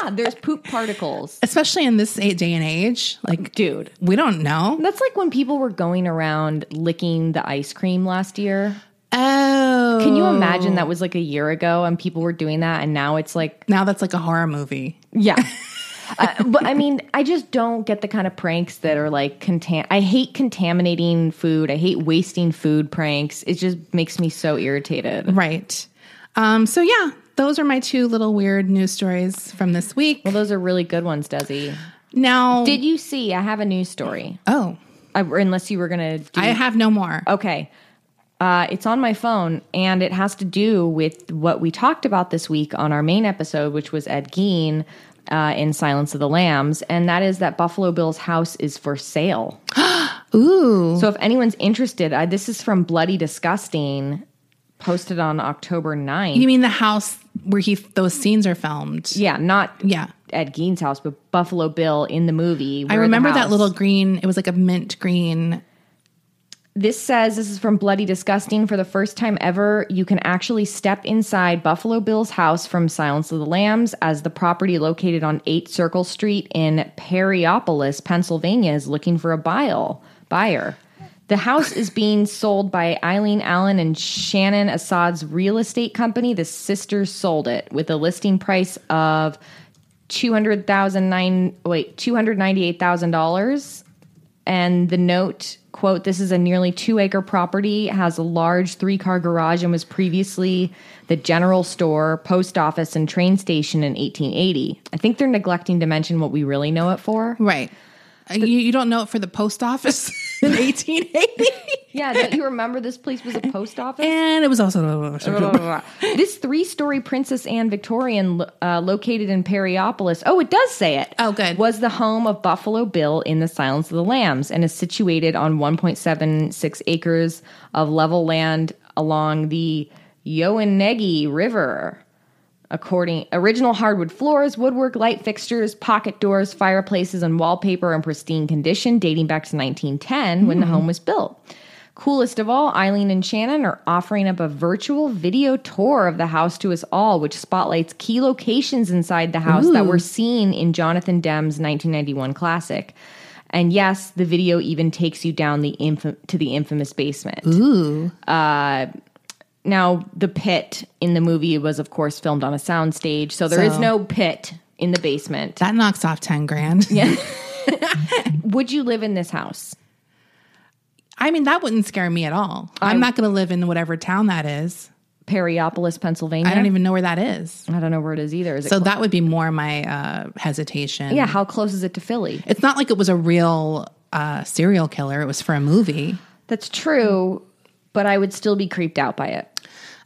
yeah, there's poop particles. Especially in this day and age, like, Dude. we don't know. That's like when people were going around licking the ice cream last year. Oh, Can you imagine that was like a year ago and people were doing that and now it's like Now that's like a horror movie. Yeah. uh, but I mean, I just don't get the kind of pranks that are like contam. I hate contaminating food. I hate wasting food pranks. It just makes me so irritated. Right. Um, so yeah, those are my two little weird news stories from this week. Well, those are really good ones, Desi. Now, Did you see? I have a news story. oh, I, unless you were gonna. Do, I have no more. okay. Uh, it's on my phone, and it has to do with what we talked about this week on our main episode, which was Ed Gein uh, in Silence of the Lambs, and that is that Buffalo Bill's house is for sale. Ooh. So if anyone's interested, I, this is from Bloody Disgusting, posted on October 9th. You mean the house where he those scenes are filmed? yeah, not Yeah. Ed Gein's house, but Buffalo Bill in the movie. I remember that little green, it was like a mint green. This says this is from Bloody Disgusting. For the first time ever, you can actually step inside Buffalo Bill's house from Silence of the Lambs, as the property located on 8 Circle Street in Perryopolis, Pennsylvania, is looking for a buyer. buyer. The house is being sold by Eileen Allen and Shannon Assad's real estate company. The sisters sold it with a listing price of two hundred thousand nine wait two hundred ninety eight thousand dollars and the note quote this is a nearly two acre property has a large three car garage and was previously the general store post office and train station in 1880 i think they're neglecting to mention what we really know it for Right. Uh, you, you don't know it for the post office in 1880? yeah don't you remember this place was a post office and it was also. this three-story Princess Anne Victorian uh, located in Perryopolis. Oh, it does say it. Oh, good. Was the home of Buffalo Bill in the Silence of the Lambs and is situated on 1.76 acres of level land along the Youghiogheny River. According original hardwood floors, woodwork, light fixtures, pocket doors, fireplaces, and wallpaper in pristine condition, dating back to 1910 when the hmm. home was built. Coolest of all, Eileen and Shannon are offering up a virtual video tour of the house to us all, which spotlights key locations inside the house that were seen in Jonathan Demme's 1991 classic. And yes, the video even takes you down the infam- to the infamous basement. Ooh. Uh, Now, the pit in the movie was, of course, filmed on a soundstage, so there is So- no pit in the basement. That knocks off 10 grand. Yeah. Would you live in this house? I mean, that wouldn't scare me at all. I'm not going to live in whatever town that is. Perryopolis, Pennsylvania. I don't even know where that is. I don't know where it is either. Is it So that would be more my uh, hesitation. yeah, how close is it to Philly? It's not like it was a real uh, serial killer. It was for a movie. That's true, but I would still be creeped out by it.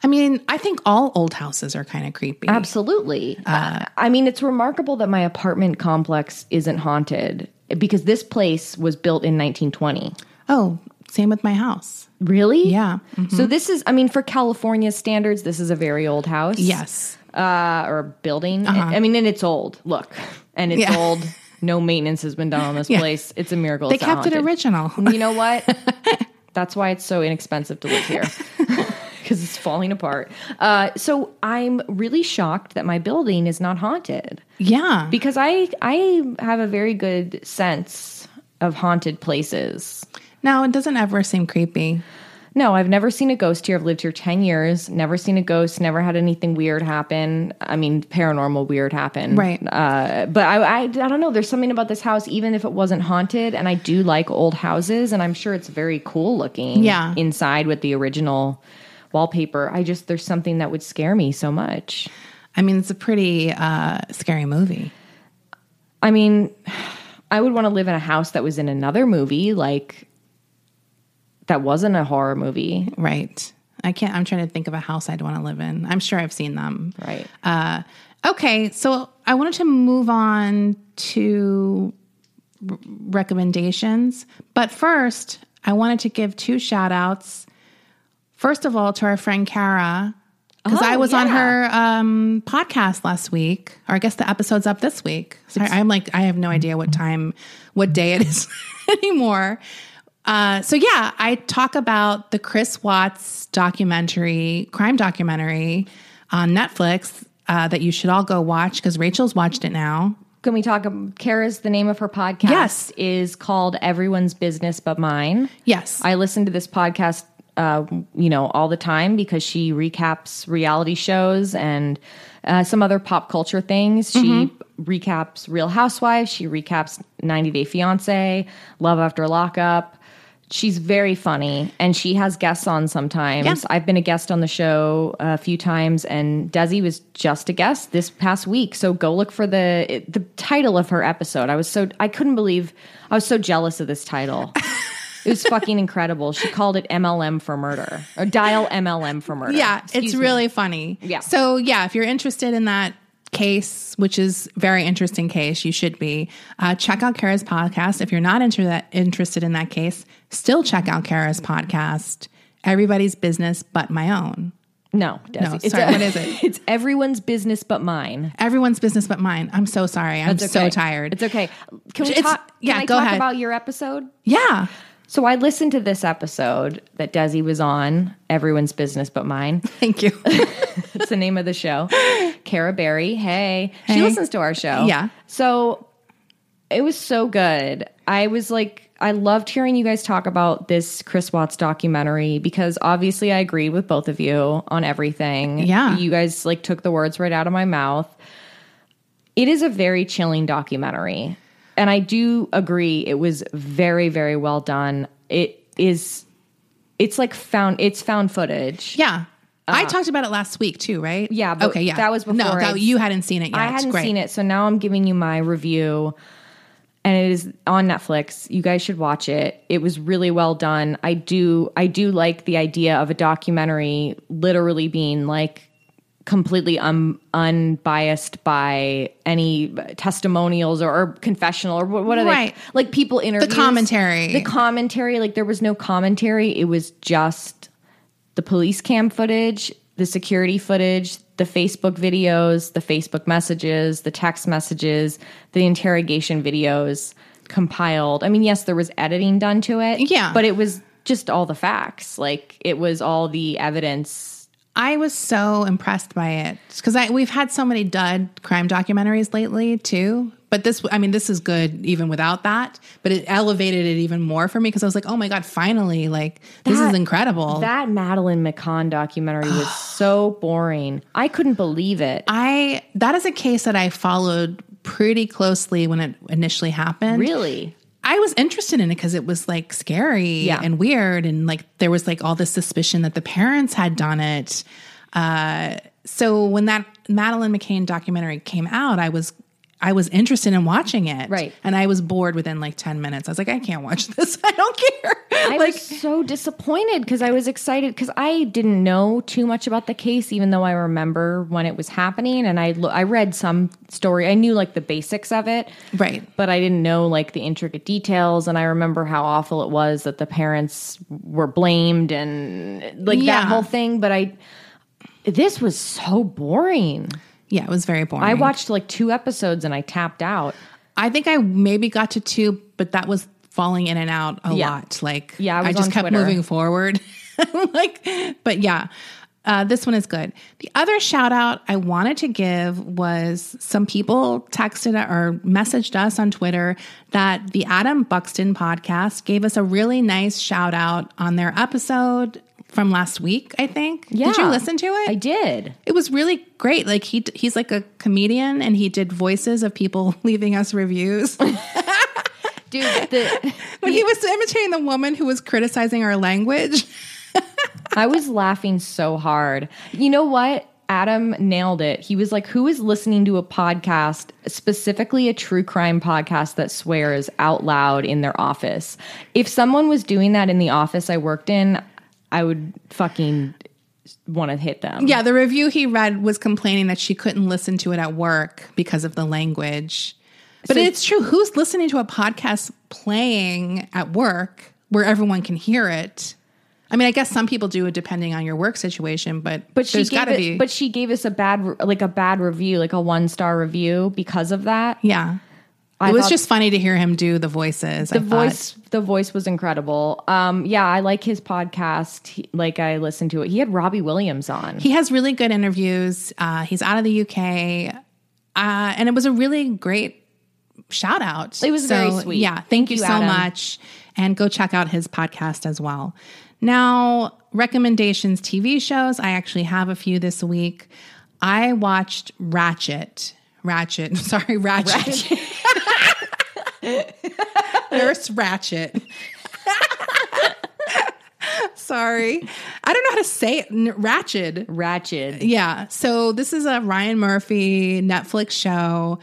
I mean, I think all old houses are kind of creepy. Absolutely. Uh, I mean, it's remarkable that my apartment complex isn't haunted because this place was built in 1920. Oh, same with my house. Really? Yeah. So this is, I mean, for California standards, this is a very old house. Yes. Uh, or building. I mean, and it's old. Look, and it's Yeah. old. No maintenance has been done on this Yeah. place. It's a miracle. They kept it original. You know what? That's why it's so inexpensive to live here because it's falling apart. Uh, so I'm really shocked that my building is not haunted yeah. because I I have a very good sense of haunted places. no, it doesn't ever seem creepy. No, I've never seen a ghost here. I've lived here 10 years, never seen a ghost, never had anything weird happen. I mean, paranormal weird happen. Right. Uh, but I, I, I don't know. There's something about this house, even if it wasn't haunted, and I do like old houses, and I'm sure it's very cool looking Yeah. inside with the original wallpaper. I just, there's something that would scare me so much. I mean, it's a pretty uh, scary movie. I mean, I would want to live in a house that was in another movie, like that wasn't a horror movie. Right. I can't, I'm trying to think of a house I'd want to live in. I'm sure I've seen them. Right. Uh, okay, so I wanted to move on to r- recommendations, but first, I wanted to give two shout outs. First of all, to our friend Kara, because Oh, I was on her um, podcast last week, or I guess the episode's up this week. Sorry, I'm like, I have no idea what time, what day it is anymore. Uh, so yeah, I talk about the Chris Watts documentary, crime documentary on Netflix uh, that you should all go watch because Rachel's watched it now. Can we talk? um, Kara's the name of her podcast. Yes. is called Everyone's Business But Mine. Yes, I listen to this podcast, uh, you know, all the time because she recaps reality shows and uh, some other pop culture things. She recaps Real Housewives. She recaps 90 Day Fiance, Love After Lockup. She's very funny and she has guests on sometimes. Yeah. I've been a guest on the show a few times and Desi was just a guest this past week. So go look for the the title of her episode. I was so I couldn't believe I was so jealous of this title. It was fucking incredible. She called it MLM for murder or dial MLM for murder. Yeah, Excuse it's me. really funny. Yeah. So yeah, if you're interested in that case, which is very interesting case, you should be. Uh, check out Kara's podcast. If you're not that, interested in that case, still check out Kara's podcast. Everybody's business but my own. no. Desi. No, It's sorry, a- what is it? It's everyone's business but mine. Everyone's business but mine. I'm so sorry. I'm It's so tired. It's okay. Can we It's- talk? Can yeah, I go talk ahead. about your episode? Yeah. So I listened to this episode that Desi was on, Everyone's Business But Mine. Thank you. That's the name of the show. Cara Berry, hey. She listens to our show. Yeah. So it was so good. I was like, I loved hearing you guys talk about this Chris Watts documentary because obviously I agree with both of you on everything. Yeah. You guys like took the words right out of my mouth. It is a very chilling documentary. And I do agree it was very, very well done. It is it's like found it's found footage. yeah. I talked about it last week too, right? Uh, Yeah, but okay. Yeah. that was No, before that, you hadn't seen it yet. I hadn't Great. seen it, so now I'm giving you my review. And it is on Netflix. You guys should watch it. It was really well done. I do I do like the idea of a documentary literally being like completely un, unbiased by any testimonials or, or confessional or what, what are Right. they like people interviews commentary. the commentary like there was no commentary it was just the police cam footage, the security footage, the Facebook videos, the Facebook messages, the text messages, the interrogation videos compiled. I mean, yes, there was editing done to it. Yeah. But it was just all the facts. Like it was all the evidence. I was so impressed by it because we've had so many dud crime documentaries lately too. But this, I mean, this is good even without that. But it elevated it even more for me because I was like, oh my god, finally! Like this is incredible. That Madeleine McCann documentary was so boring. I couldn't believe it. I that is a case that I followed pretty closely when it initially happened. really? I was interested in it because it was like scary Yeah. and weird, and like there was like all this suspicion that the parents had done it. Uh, so when that Madeleine McCann documentary came out, I was I was interested in watching it, Right. And I was bored within like ten minutes. I was like, I can't watch this. I don't care. I like, was so disappointed because I was excited because I didn't know too much about the case, even though I remember when it was happening, and I lo- I read some story. I knew like the basics of it, right? but I didn't know like the intricate details. And I remember how awful it was that the parents were blamed and like Yeah. that whole thing. But I, this was so boring. Yeah, it was very boring. I watched like two episodes and I tapped out. I think I maybe got to two, but that was falling in and out a Yeah. lot. Like, Yeah, I was just kept Twitter. moving forward. like, but yeah, uh, this one is good. The other shout out I wanted to give was some people texted or messaged us on Twitter that the Adam Buxton podcast gave us a really nice shout out on their episode from last week. I think. Yeah. Did you listen to it? I did. It was really great. Like he he's like a comedian and he did voices of people leaving us reviews. Dude, the, when he was imitating the woman who was criticizing our language. I was laughing so hard. You know what? Adam nailed it. He was like, Who is listening to a podcast, specifically a true crime podcast that swears out loud in their office? If someone was doing that in the office I worked in, I would fucking want to hit them. Yeah, the review he read was complaining that she couldn't listen to it at work because of the language. But So- it's true. Who's listening to a podcast playing at work where everyone can hear it? I mean, I guess some people do it depending on your work situation, but But she gave it, be. but she gave us a bad like a bad review, like a one star review because of that. yeah, I it was just funny to hear him do the voices. the I thought. voice the voice was incredible um yeah i like his podcast He- like i listened to it he had robbie williams on He has really good interviews. Uh, he's out of the UK, uh, and it was a really great shout out. It was very sweet. Yeah, thank, Thank you, you, so Adam. much, and go check out his podcast as well. Now, recommendations TV shows. I actually have a few this week. I watched Ratchet. Ratchet. Sorry, Ratchet. Nurse Ratchet. Sorry. I don't know how to say it. N- Ratchet. ratchet Yeah. So this is a Ryan Murphy Netflix show.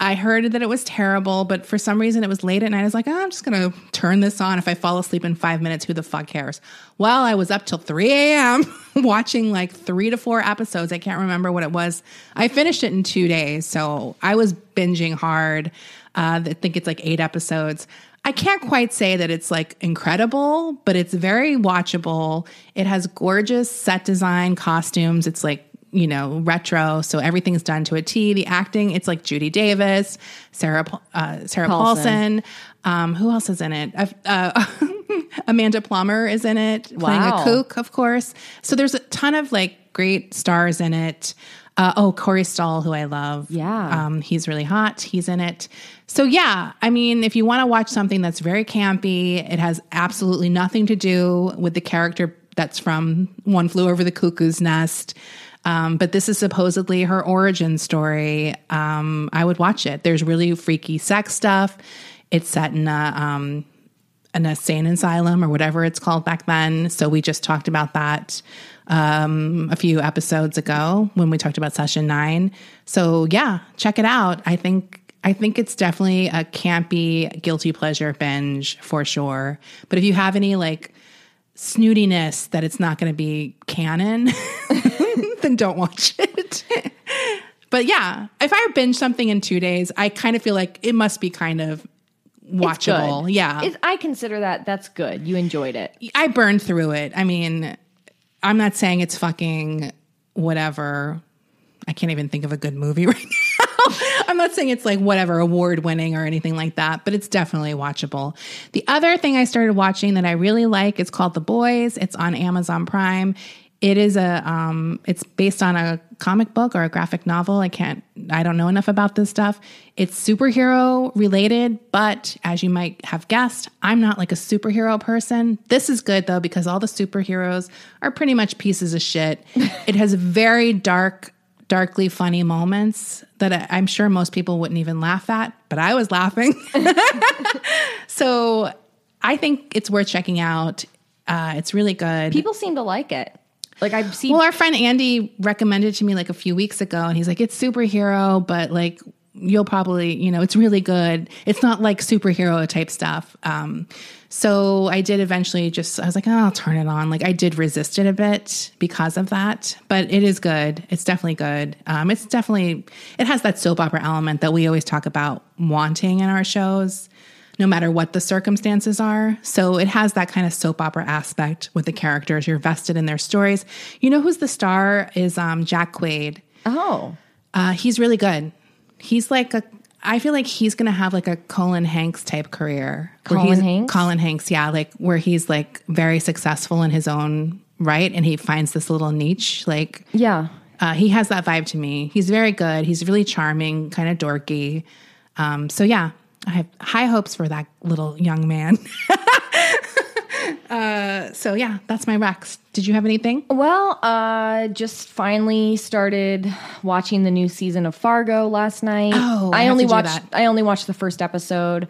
I heard that it was terrible, but for some reason it was late at night. I was like, oh, I'm just going to turn this on. If I fall asleep in five minutes, who the fuck cares? Well, I was up till 3 a.m. watching like three to four episodes. I can't remember what it was. I finished it in two days. So I was binging hard. Uh, I think it's like eight episodes. I can't quite say that it's like incredible, but it's very watchable. It has gorgeous set design, costumes. It's like you know, retro. So everything's done to a T. The acting, it's like Judy Davis, Sarah uh, Sarah Paulson. Paulson. Um, who else is in it? Uh, uh, Amanda Plummer is in it, playing Wow. a kook, of course. So there's a ton of like great stars in it. Uh, oh, Corey Stoll, who I love. Yeah. Um, he's really hot. He's in it. So, yeah, I mean, if you want to watch something that's very campy, it has absolutely nothing to do with the character that's from One Flew Over the Cuckoo's Nest. Um, but this is supposedly her origin story. Um, I would watch it. There's really freaky sex stuff. It's set in a, um, an insane asylum or whatever it's called back then. So we just talked about that um, a few episodes ago when we talked about session nine. So yeah, check it out. I think I think it's definitely a campy guilty pleasure binge for sure. But if you have any like snootiness that it's not going to be canon, then don't watch it. but yeah, if I binge something in two days, I kind of feel like it must be kind of watchable. Yeah. It, I consider that that's good. You enjoyed it. I burned through it. I mean, I'm not saying it's fucking whatever. I can't even think of a good movie right now. I'm not saying it's like whatever award winning or anything like that, but it's definitely watchable. The other thing I started watching that I really like is called The Boys. It's on Amazon Prime. It is a um it's based on a comic book or a graphic novel. I can't I don't know enough about this stuff. It's superhero related, but as you might have guessed, I'm not like a superhero person. This is good though because all the superheroes are pretty much pieces of shit. it has very dark darkly funny moments that I'm sure most people wouldn't even laugh at, but I was laughing. so I think it's worth checking out. Uh, it's really good. People seem to like it. Like I've seen. Well, our friend Andy recommended to me like a few weeks ago, and he's like, "It's superhero, but like you'll probably, you know, it's really good. It's not like superhero type stuff." Um, so I did eventually just, I was like, "Oh, I'll turn it on." Like I did resist it a bit because of that, but it is good. It's definitely good. Um, it's definitely it has that soap opera element that we always talk about wanting in our shows no matter what the circumstances are. So it has that kind of soap opera aspect with the characters. You're vested in their stories. You know who's the star is um, Jack Quaid. oh, Uh, he's really good. He's like a. I feel like he's gonna have like a Colin Hanks type career. Colin he's- Hanks? Colin Hanks, yeah, like where he's like very successful in his own right, and he finds this little niche. Like, yeah. uh, he has that vibe to me. He's very good. He's really charming, kind of dorky. Um, so yeah, I have high hopes for that little young man. uh, so yeah, that's my Rex. Did you have anything? Well, uh, just finally started watching the new season of Fargo last night. Oh, I I, only watched. I only watched the first episode.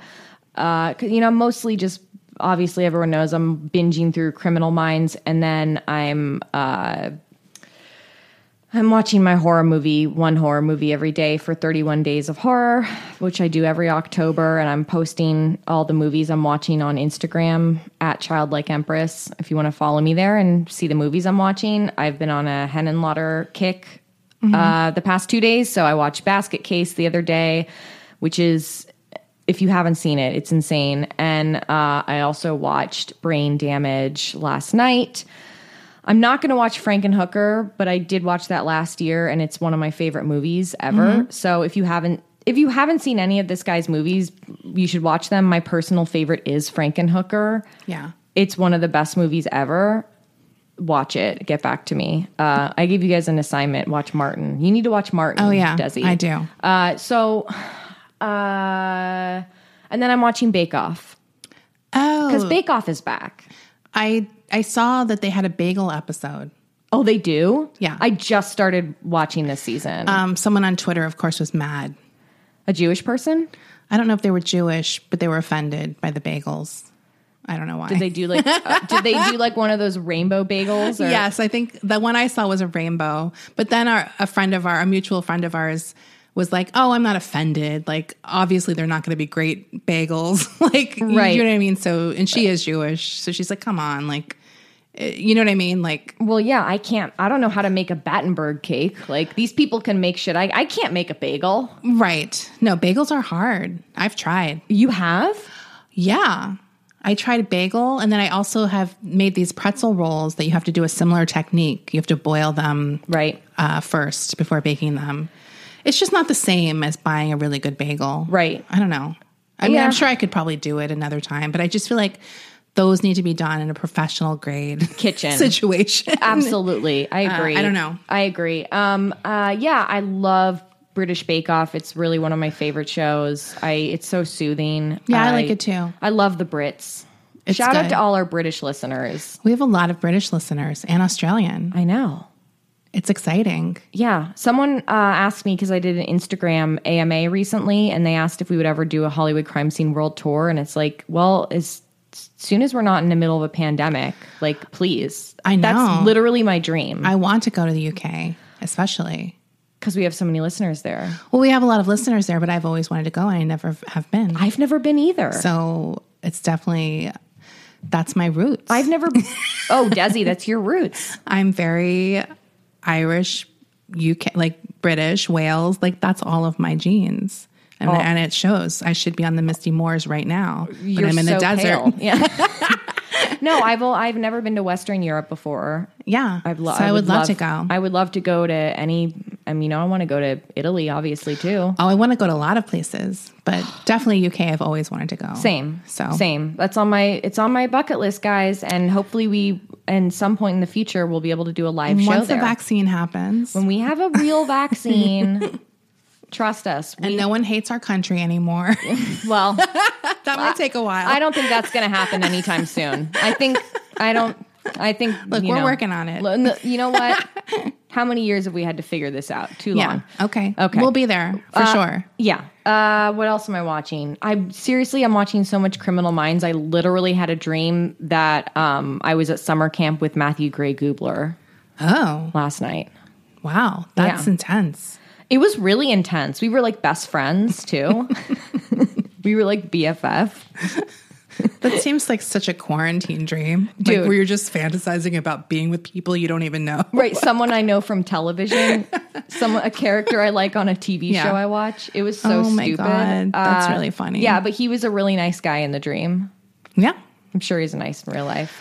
Uh, you know, mostly just obviously everyone knows I'm binging through Criminal Minds, and then I'm uh, I'm watching my horror movie, one horror movie every day for 31 days of horror, which I do every October. And I'm posting all the movies I'm watching on Instagram at Childlike Empress. If you want to follow me there and see the movies I'm watching, I've been on a Hen Henenlotter kick uh, the past two days. So I watched Basket Case the other day, which is if you haven't seen it, it's insane. And uh, I also watched Brain Damage last night. I'm not going to watch Frankenhooker, but I did watch that last year, and it's one of my favorite movies ever. So if you haven't if you haven't seen any of this guy's movies, you should watch them. My personal favorite is Frankenhooker. Yeah. It's one of the best movies ever. Watch it. Get back to me. Uh, I gave you guys an assignment. Watch Martin. You need to watch Martin. Oh yeah, Desi. I do. Uh, so, uh, and then I'm watching Bake Off Oh, because Bake Off is back. I I saw that they had a bagel episode. Oh, they do? Yeah. I just started watching this season. Um, someone on Twitter, of course, was mad. a Jewish person? I don't know if they were Jewish, but they were offended by the bagels. I don't know why. Did they do like uh, did they do like one of those rainbow bagels? Or? Yes, I think the one I saw was a rainbow. But then our a friend of our, a mutual friend of ours, was like, "Oh, I'm not offended. Like, obviously, they're not going to be great bagels. like, Right. you know what I mean? So, and she is Jewish, so she's like, "Come on, like, you know what I mean? Like, Well, yeah, I can't. I don't know how to make a Battenberg cake. Like these people can make shit. I, I can't make a bagel. right? No, bagels are hard. I've tried. You have? Yeah. I tried a bagel and then I also have made these pretzel rolls that you have to do a similar technique. You have to boil them Right. uh, first before baking them. It's just not the same as buying a really good bagel. Right. I don't know. I mean, Yeah. I'm sure I could probably do it another time, but I just feel like those need to be done in a professional grade Kitchen. situation. Absolutely. I agree. I don't know. I agree. Um uh yeah, I love British Bake Off. It's really one of my favorite shows. I it's so soothing. Yeah, I like it too. I love the Brits. It's Shout out to all our British listeners. We have a lot of British listeners and Australian. I know. It's exciting. Yeah. Someone uh, asked me because I did an Instagram AMA recently, and they asked if we would ever do a Hollywood crime scene world tour. And it's like, well, as soon as we're not in the middle of a pandemic, like, please. I know. That's literally my dream I want to go to the UK, especially. because we have so many listeners there. Well, we have a lot of listeners there, but I've always wanted to go. I never have been. I've never been either. so it's definitely that's my roots. I've never. oh, Desi, that's your roots. I'm very Irish, UK, like British, Wales. Like that's all of my genes. And, oh. and it shows. I should be on the Misty Moors right now, but You're I'm in so the desert. pale. Yeah. no, I've I've never been to Western Europe before. Yeah, I've lo- so I, would love, to go. I would love to go to any. I mean, you know, I want to go to Italy, obviously too. oh, I want to go to a lot of places, but definitely UK. I've always wanted to go. Same. So same. That's on my it's on my bucket list, guys. And hopefully we and some point in the future we'll be able to do a live show once the vaccine happens, when we have a real vaccine, trust us. We, and no one hates our country anymore, well, that might take a while. I don't think that's going to happen anytime soon. I think I don't. I think Look, we're know- working on it. You know what? How many years have we had to figure this out? Too yeah. long. Okay. Okay. We'll be there for Uh, sure. Yeah. Uh, what else am I watching? I seriously, I'm watching so much Criminal Minds. I literally had a dream that um, I was at summer camp with Matthew Gray Gubler Oh, last night. wow. That's Yeah. intense. It was really intense. We were like best friends too. we were like BFF. That seems like such a quarantine dream. Dude. Like where you're just fantasizing about being with people you don't even know. Right, someone I know from television, someone a character I like on a TV Yeah. show I watch. It was so Oh my stupid. God, that's uh, really funny. Yeah, but he was a really nice guy in the dream. Yeah. I'm sure he's nice in real life.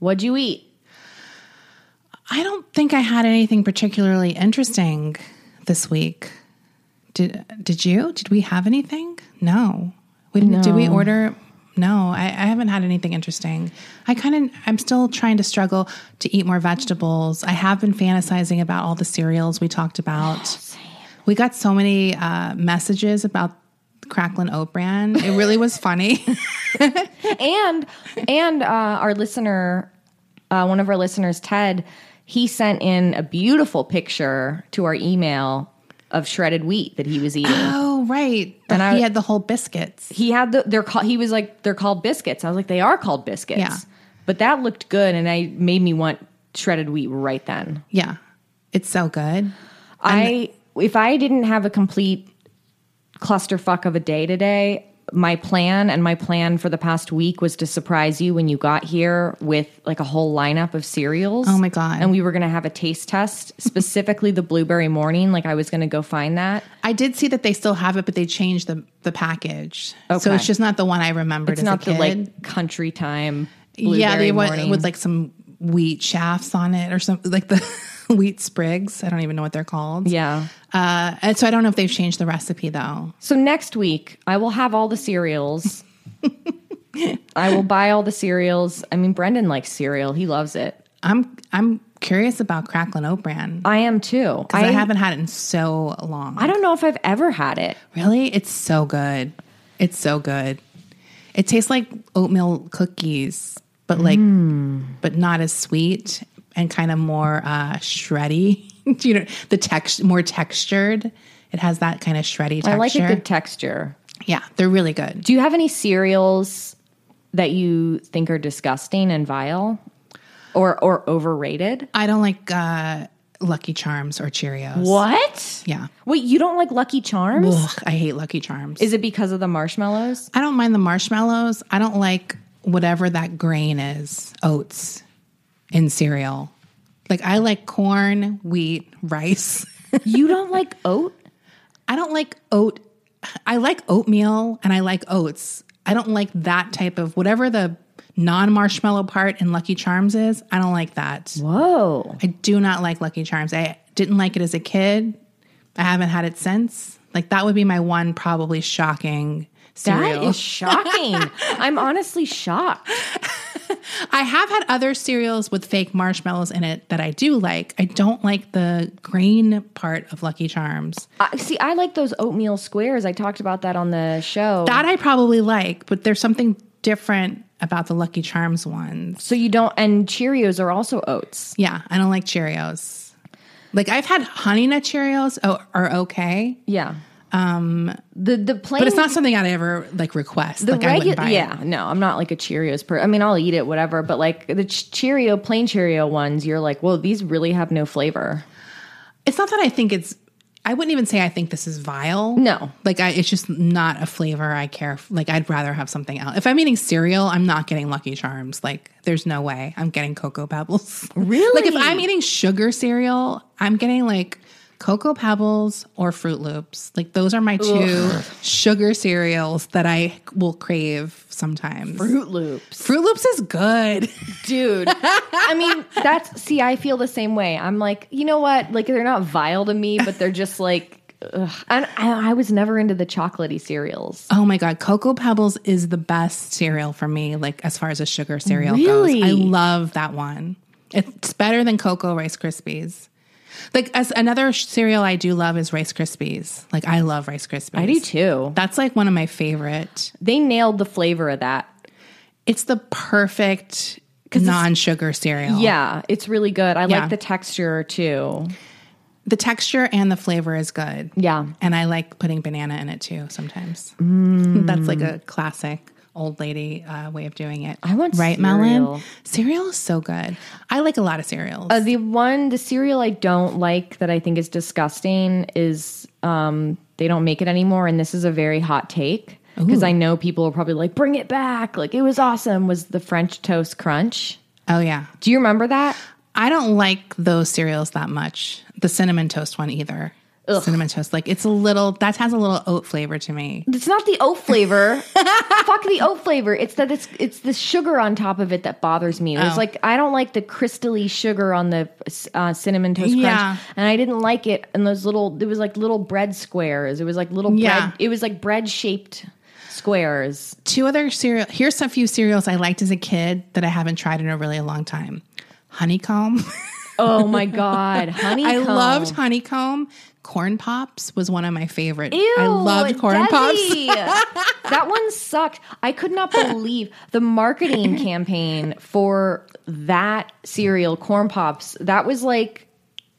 What'd you eat? I don't think I had anything particularly interesting this week. Did did you? Did we have anything? No. We didn't did we order no, I, I haven't had anything interesting. I kind of, I'm still trying to struggle to eat more vegetables. I have been fantasizing about all the cereals we talked about. we got so many uh, messages about Cracklin Oat Bran. It really was funny. and and uh, our listener, uh, one of our listeners, Ted, he sent in a beautiful picture to our email of shredded wheat that he was eating. oh, right. And he I- had the whole biscuits. he had the they're called. He was like they're called biscuits. I was like they are called biscuits. Yeah. but that looked good, and I made me want shredded wheat right then. Yeah. It's so good. I if I didn't have a complete clusterfuck of a day today, my plan and my plan for the past week was to surprise you when you got here with like a whole lineup of cereals. Oh my God. And we were going to have a taste test, specifically the blueberry morning. Like I was going to go find that. I did see that they still have it, but they changed the the package. Okay. So it's just not the one I remembered It's as not the like country time. yeah, they went morning. with like some wheat shafts on it or something like the wheat sprigs. I don't even know what they're called. yeah. Uh, and so I don't know if they've changed the recipe though. So next week I will have all the cereals. I will buy all the cereals. I mean, Brendan likes cereal. He loves it. I'm I'm curious about Cracklin' Oat Bran I am too. because I, haven't had it in so long. I don't know if I've ever had it. really. It's so good. It's so good. It tastes like oatmeal cookies, but like, Hmm. but not as sweet and kind of more uh, shreddy. you know, the text more textured. It has that kind of shreddy texture. I like a good texture. yeah, they're really good. Do you have any cereals that you think are disgusting and vile or or overrated? I don't like uh, Lucky Charms or Cheerios. What? Yeah. Wait, you don't like Lucky Charms? Ugh, I hate Lucky Charms. Is it because of the marshmallows? I don't mind the marshmallows. I don't like whatever that grain is, oats in cereal. Like I like corn, wheat, rice. you don't like oat? I don't like oat. I like oatmeal and I like oats. I don't like that type of whatever the non marshmallow part in Lucky Charms is. I don't like that. Whoa. I do not like Lucky Charms. I didn't like it as a kid. I haven't had it since. Like that would be my one probably shocking cereal. That is shocking. I'm honestly shocked. I have had other cereals with fake marshmallows in it that I do like. I don't like the grain part of Lucky Charms. I, see, I like those oatmeal squares. I talked about that on the show. That I probably like, but there's something different about the Lucky Charms ones. so you don't, and Cheerios are also oats. Yeah, I don't like Cheerios. Like I've had Honey Nut Cheerios oh, are okay, Yeah. Um, the the plain, but it's not something I'd ever like request. the like I wouldn't regular. buy Yeah, it. no, I'm not like a Cheerios per. I mean, I'll eat it, whatever. But like the Cheerio, plain Cheerio ones, you're like, well, these really have no flavor. It's not that I think it's. I wouldn't even say I think this is vile. No. like I, it's just not a flavor I care. Like I'd rather have something else. If I'm eating cereal, I'm not getting Lucky Charms. Like there's no way I'm getting Cocoa Pebbles. Really? like if I'm eating sugar cereal, I'm getting like Cocoa Pebbles or Froot Loops. Like those are my two sugar cereals that I will crave sometimes. Froot Loops. Froot Loops is good. dude. I mean, that's see, I feel the same way. I'm like, you know what? Like they're not vile to me, but they're just like. Ugh. And I, I was never into the chocolatey cereals. Oh my god, Cocoa Pebbles is the best cereal for me. Like as far as a sugar cereal Really? goes, I love that one. It's better than Cocoa Rice Krispies. Like as another cereal I do love is Rice Krispies. Like I love Rice Krispies. I do too. That's like one of my favorite. They nailed the flavor of that. It's the perfect non-sugar cereal. Yeah, it's really good. I Yeah. like the texture too. The texture and the flavor is good. Yeah. And I like putting banana in it too sometimes. Mm. That's like a classic old lady uh, way of doing it. I want right, cereal. Melon. Cereal is so good. I like a lot of cereals. Uh, the one, the cereal I don't like that I think is disgusting is um, they don't make it anymore, and this is a very hot take because I know people are probably like, "Bring it back!" Like it was awesome. Was the French Toast Crunch? oh yeah, Do you remember that? I don't like those cereals that much. The cinnamon toast one either. Cinnamon toast, like it's a little that has a little oat flavor to me. It's not the oat flavor. Fuck the oat flavor. It's that it's it's the sugar on top of it that bothers me. It's Oh. like I don't like the crystally sugar on the uh, cinnamon toast Yeah. and I didn't like it. And those little, it was like little bread squares. It was like little Yeah. bread. It was like bread shaped squares. Two other cereal. Here's a few cereals I liked as a kid that I haven't tried in a really long time. Honeycomb. Oh my god, honey! I loved honeycomb. Corn Pops was one of my favorite. Ew, I loved Corn Pops. That one sucked. I could not believe the marketing campaign for that cereal, Corn Pops. That was like,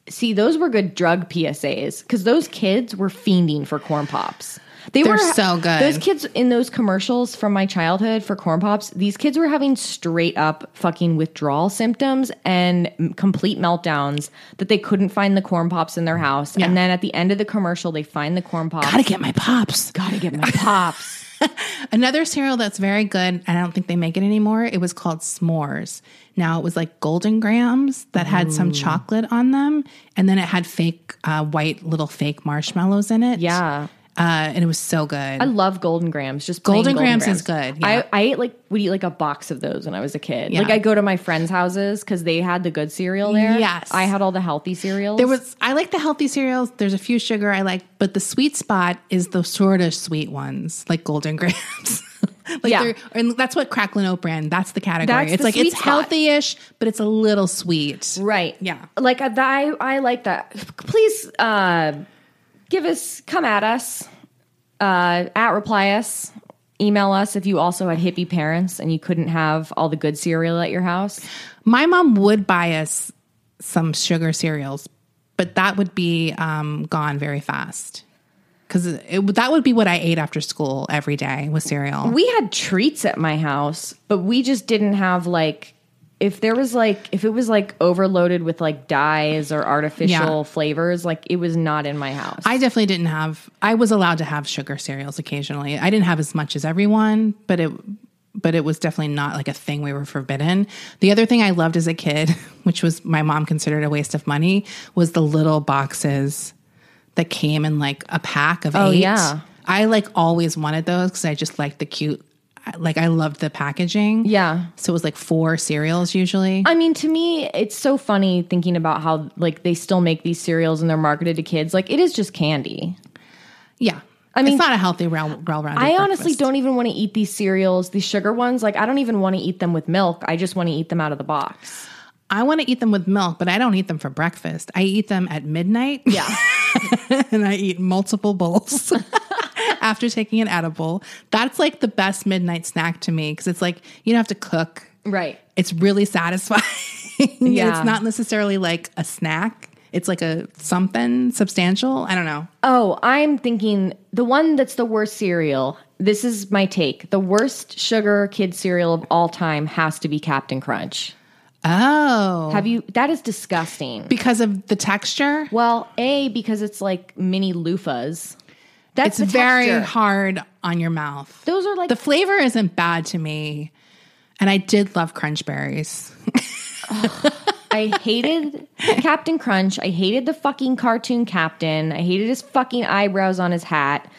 see, those were good drug PSAs because those kids were fiending for Corn Pops. They They're were so good. Those kids in those commercials from my childhood for Corn Pops, these kids were having straight up fucking withdrawal symptoms and complete meltdowns that they couldn't find the Corn Pops in their house. Yeah. And then at the end of the commercial, they find the Corn Pops. Gotta get my pops. Gotta get my pops. Another cereal that's very good, and I don't think they make it anymore. It was called S'mores. Now it was like Golden Grahams that had some chocolate on them, and then it had fake uh, white little fake marshmallows in it. Yeah. Uh, and it was so good. I love Golden Grahams. Just plain Golden Grahams is good, yeah. I, I ate like would eat like a box of those when I was a kid. Yeah. Like I go to my friends' houses because they had the good cereal there. Yes. I had all the healthy cereals. There was I like the healthy cereals. There's a few sugar I like, but the sweet spot is the sort of sweet ones, like Golden Grahams. Like Yeah. and that's what Cracklin Oat Bran. That's the category. That's it's the like it's spot. healthy-ish, but it's a little sweet. Right. Yeah. Like I, I like that. Please uh, give us, come at us, uh, at reply us, email us if you also had hippie parents and you couldn't have all the good cereal at your house. My mom would buy us some sugar cereals, but that would be um, gone very fast because that would be what I ate after school every day was cereal. We had treats at my house, but we just didn't have like. If there was like, if it was like overloaded with like dyes or artificial Yeah. flavors, like it was not in my house. I definitely didn't have. I was allowed to have sugar cereals occasionally. I didn't have as much as everyone, but it but it was definitely not like a thing we were forbidden. The other thing I loved as a kid, which was my mom considered a waste of money, was the little boxes that came in like a pack of Oh, eight. yeah. I like always wanted those because I just liked the cute. Like I loved the packaging. Yeah. So it was like four cereals usually. I mean, to me, it's so funny thinking about how like they still make these cereals and they're marketed to kids. Like it is just candy. yeah. I mean- it's not a healthy, well rounded. I honestly don't even want to eat these cereals, these sugar ones. Like I don't even want to eat them with milk. I just want to eat them out of the box. I want to eat them with milk, but I don't eat them for breakfast. I eat them at midnight. Yeah. and I eat multiple bowls after taking an edible. That's like the best midnight snack to me because it's like you don't have to cook. right. It's really satisfying. Yeah. it's not necessarily like a snack. It's like a something substantial. I don't know. Oh, I'm thinking the one that's the worst cereal. This is my take. The worst sugar kid cereal of all time has to be Captain Crunch. Oh. Have you? That is disgusting. because of the texture? well, a because it's like mini loofahs. That's It's very texture. hard on your mouth. Those are like the flavor isn't bad to me. And I did love crunch berries. I hated Captain Crunch. I hated the fucking cartoon captain. I hated his fucking eyebrows on his hat.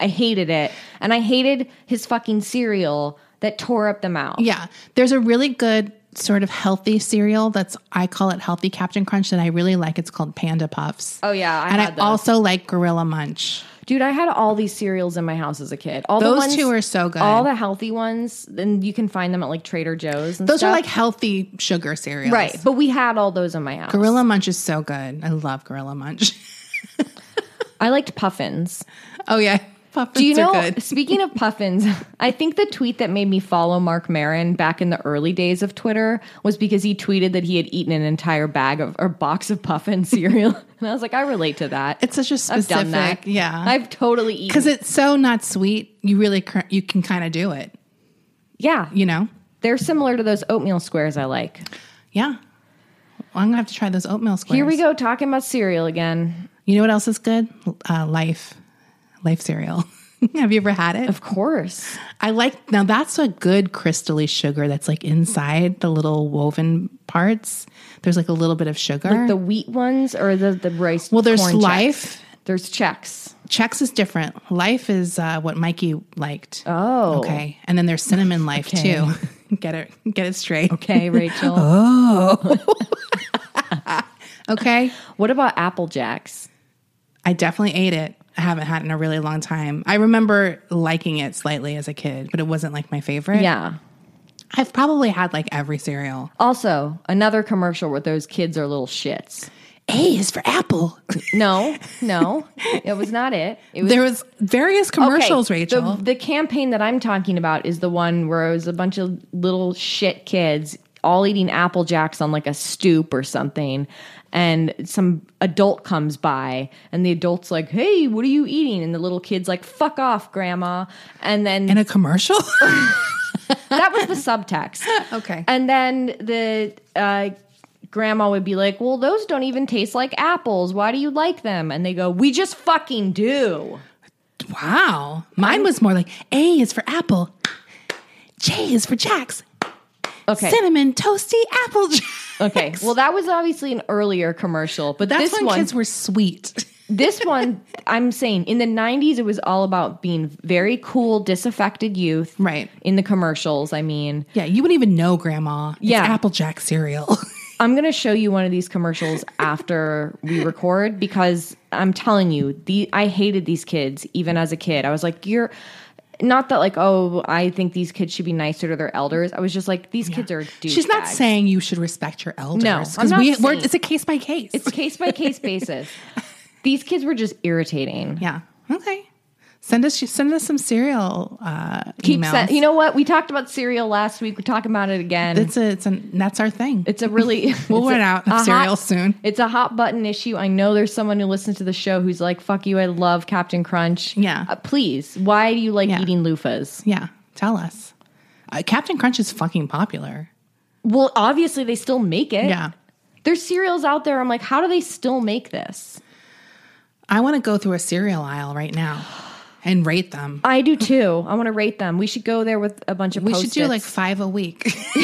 I hated it. And I hated his fucking cereal that tore up the mouth. Yeah. There's a really good sort of healthy cereal that's I call it healthy Captain Crunch that I really like. It's called Panda Puffs. Oh, yeah, I and I those. also like Gorilla Munch. Dude, I had all these cereals in my house as a kid. All the Those ones, two are so good. All the healthy ones, and you can find them at like Trader Joe's and Those stuff. are like healthy sugar cereals. right. But we had all those in my house. Gorilla Munch is so good. I love Gorilla Munch. I liked puffins. oh yeah. Puffins Do you know? good. Speaking of puffins, I think the tweet that made me follow Marc Maron back in the early days of Twitter was because he tweeted that he had eaten an entire bag of or box of puffin cereal, and I was like, I relate to that. It's such a I've done that. specific, yeah. I've totally eaten. Because it's so not sweet, you really cr- you can kind of do it. yeah, You know? they're similar to those oatmeal squares I like. Yeah. Well, I'm gonna have to try those oatmeal squares. Here we go talking about cereal again. You know what else is good? Uh, life, life cereal. have you ever had it? Of course. I like now. That's a good crystally sugar that's like inside the little woven parts. There's like a little bit of sugar. Like the wheat ones or the the rice. well, there's life. There's Chex. Chex is different. Life is uh, what Mikey liked. Oh, Okay, and then there's cinnamon life too. get it, get it straight. Okay, Rachel. Oh. okay, What about Apple Jacks? I definitely ate it. I haven't had in a really long time. I remember liking it slightly as a kid, but it wasn't like my favorite. Yeah. I've probably had like every cereal. Also, another commercial where those kids are little shits. A is for apple. No, no, it was not it. It was There was various commercials, Okay, Rachel. The, the campaign that I'm talking about is the one where it was a bunch of little shit kids all eating apple jacks on like a stoop or something. And some adult comes by, and the adult's like, "Hey, what are you eating?" And the little kid's like, "Fuck off, grandma." And then in a commercial? that was the subtext. Okay. And then the uh, grandma would be like, "Well, those don't even taste like apples. Why do you like them?" And they go, "We just fucking do." wow. Mine was more like A is for apple. J is for Jacks. Okay. Cinnamon toasty apple jacks. Okay. Well, that was obviously an earlier commercial, but That's this when one, kids were sweet. this one, I'm saying in the 90s, it was all about being very cool, disaffected youth. Right. In the commercials, I mean, Yeah, you wouldn't even know, Grandma. It's Yeah. Applejack cereal. I'm going to show you one of these commercials after we record because I'm telling you, the I hated these kids even as a kid. I was like, you're not that like oh I think these kids should be nicer to their elders. I was just like these kids are. She's not saying you should respect your elders. No, I'm 'cause not we, we're, it's a case by case. It's case by case basis. These kids were just irritating. yeah. Okay. Send us send us some cereal uh, Keep emails. sen- you know what? We talked about cereal last week. We're talking about it again. it's a it's a that's our thing. It's a really We'll run out of cereal hot- soon. It's a hot button issue. I know there's someone who listens to the show who's like, "Fuck you, I love Captain Crunch." Yeah. Uh, please, why do you like Yeah. eating loofahs? yeah. Tell us. Uh, Captain Crunch is fucking popular. Well, obviously they still make it. Yeah. There's cereals out there. I'm like, how do they still make this? I want to go through a cereal aisle right now and rate them. I do too. I want to rate them. We should go there with a bunch of. We should do like five a week.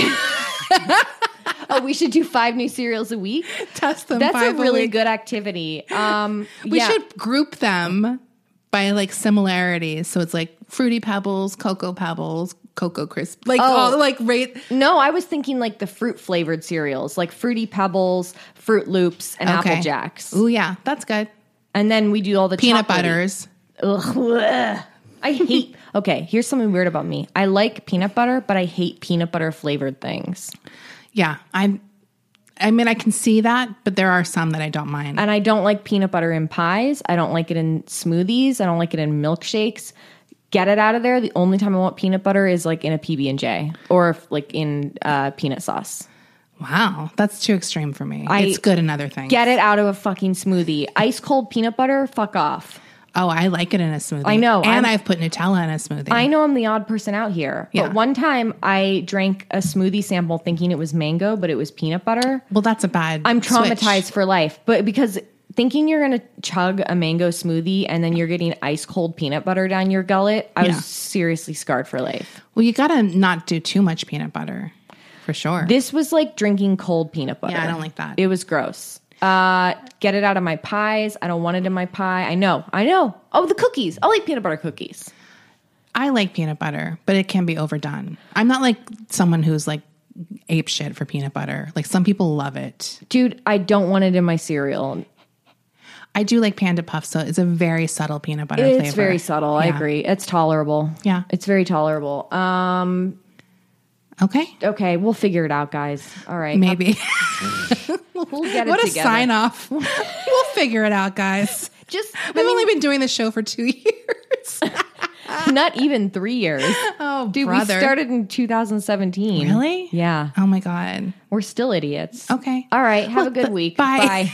oh, we should do five new cereals a week. Test them. That's a really week. good activity. Um, We yeah. should group them by like similarities. So it's like fruity pebbles, cocoa pebbles, cocoa crisp, like Oh. all like rate. No, I was thinking like the fruit flavored cereals, like Fruity Pebbles, Froot Loops, and Apple Jacks. Oh yeah, that's good. And then we do all the Peanut chocolatey- butters. Ugh, bleh. I hate. Okay, here's something weird about me. I like peanut butter, but I hate peanut butter flavored things. Yeah, I'm. I mean, I can see that, but there are some that I don't mind. And I don't like peanut butter in pies. I don't like it in smoothies. I don't like it in milkshakes. Get it out of there. The only time I want peanut butter is like in a PB and J or if, like in uh, peanut sauce. wow, that's too extreme for me. I- it's good in other things. Get it out of a fucking smoothie. Ice cold peanut butter. Fuck off. Oh, I like it in a smoothie. I know, and I'm- I've put Nutella in a smoothie. I know I'm the odd person out here, Yeah. but one time I drank a smoothie sample thinking it was mango, but it was peanut butter. Well, that's a bad. I'm switch. traumatized for life, but because thinking you're going to chug a mango smoothie and then you're getting ice cold peanut butter down your gullet, I Yeah. was seriously scarred for life. Well, you gotta not do too much peanut butter, for sure. This was like drinking cold peanut butter. Yeah, I don't like that. It was gross. Uh, get it out of my pies. I don't want it in my pie. I know. I know. Oh, the cookies. I like peanut butter cookies. I like peanut butter, but it can be overdone. I'm not like someone who's like ape shit for peanut butter. Like some people love it. Dude, I don't want it in my cereal. I do like Panda Puffs, so it's a very subtle peanut butter It's flavor. very subtle. I agree. It's tolerable. Yeah. It's very tolerable. Um, Okay, okay, we'll figure it out, guys. All right. maybe. We'll get it what a together. sign off. we'll figure it out, guys. Just We've only been doing the show for two years. not even three years. oh, Dude, brother. we started in 2017. Really? Yeah. Oh my god. We're still idiots. Okay. All right. Have Well, a good week. bye. Bye.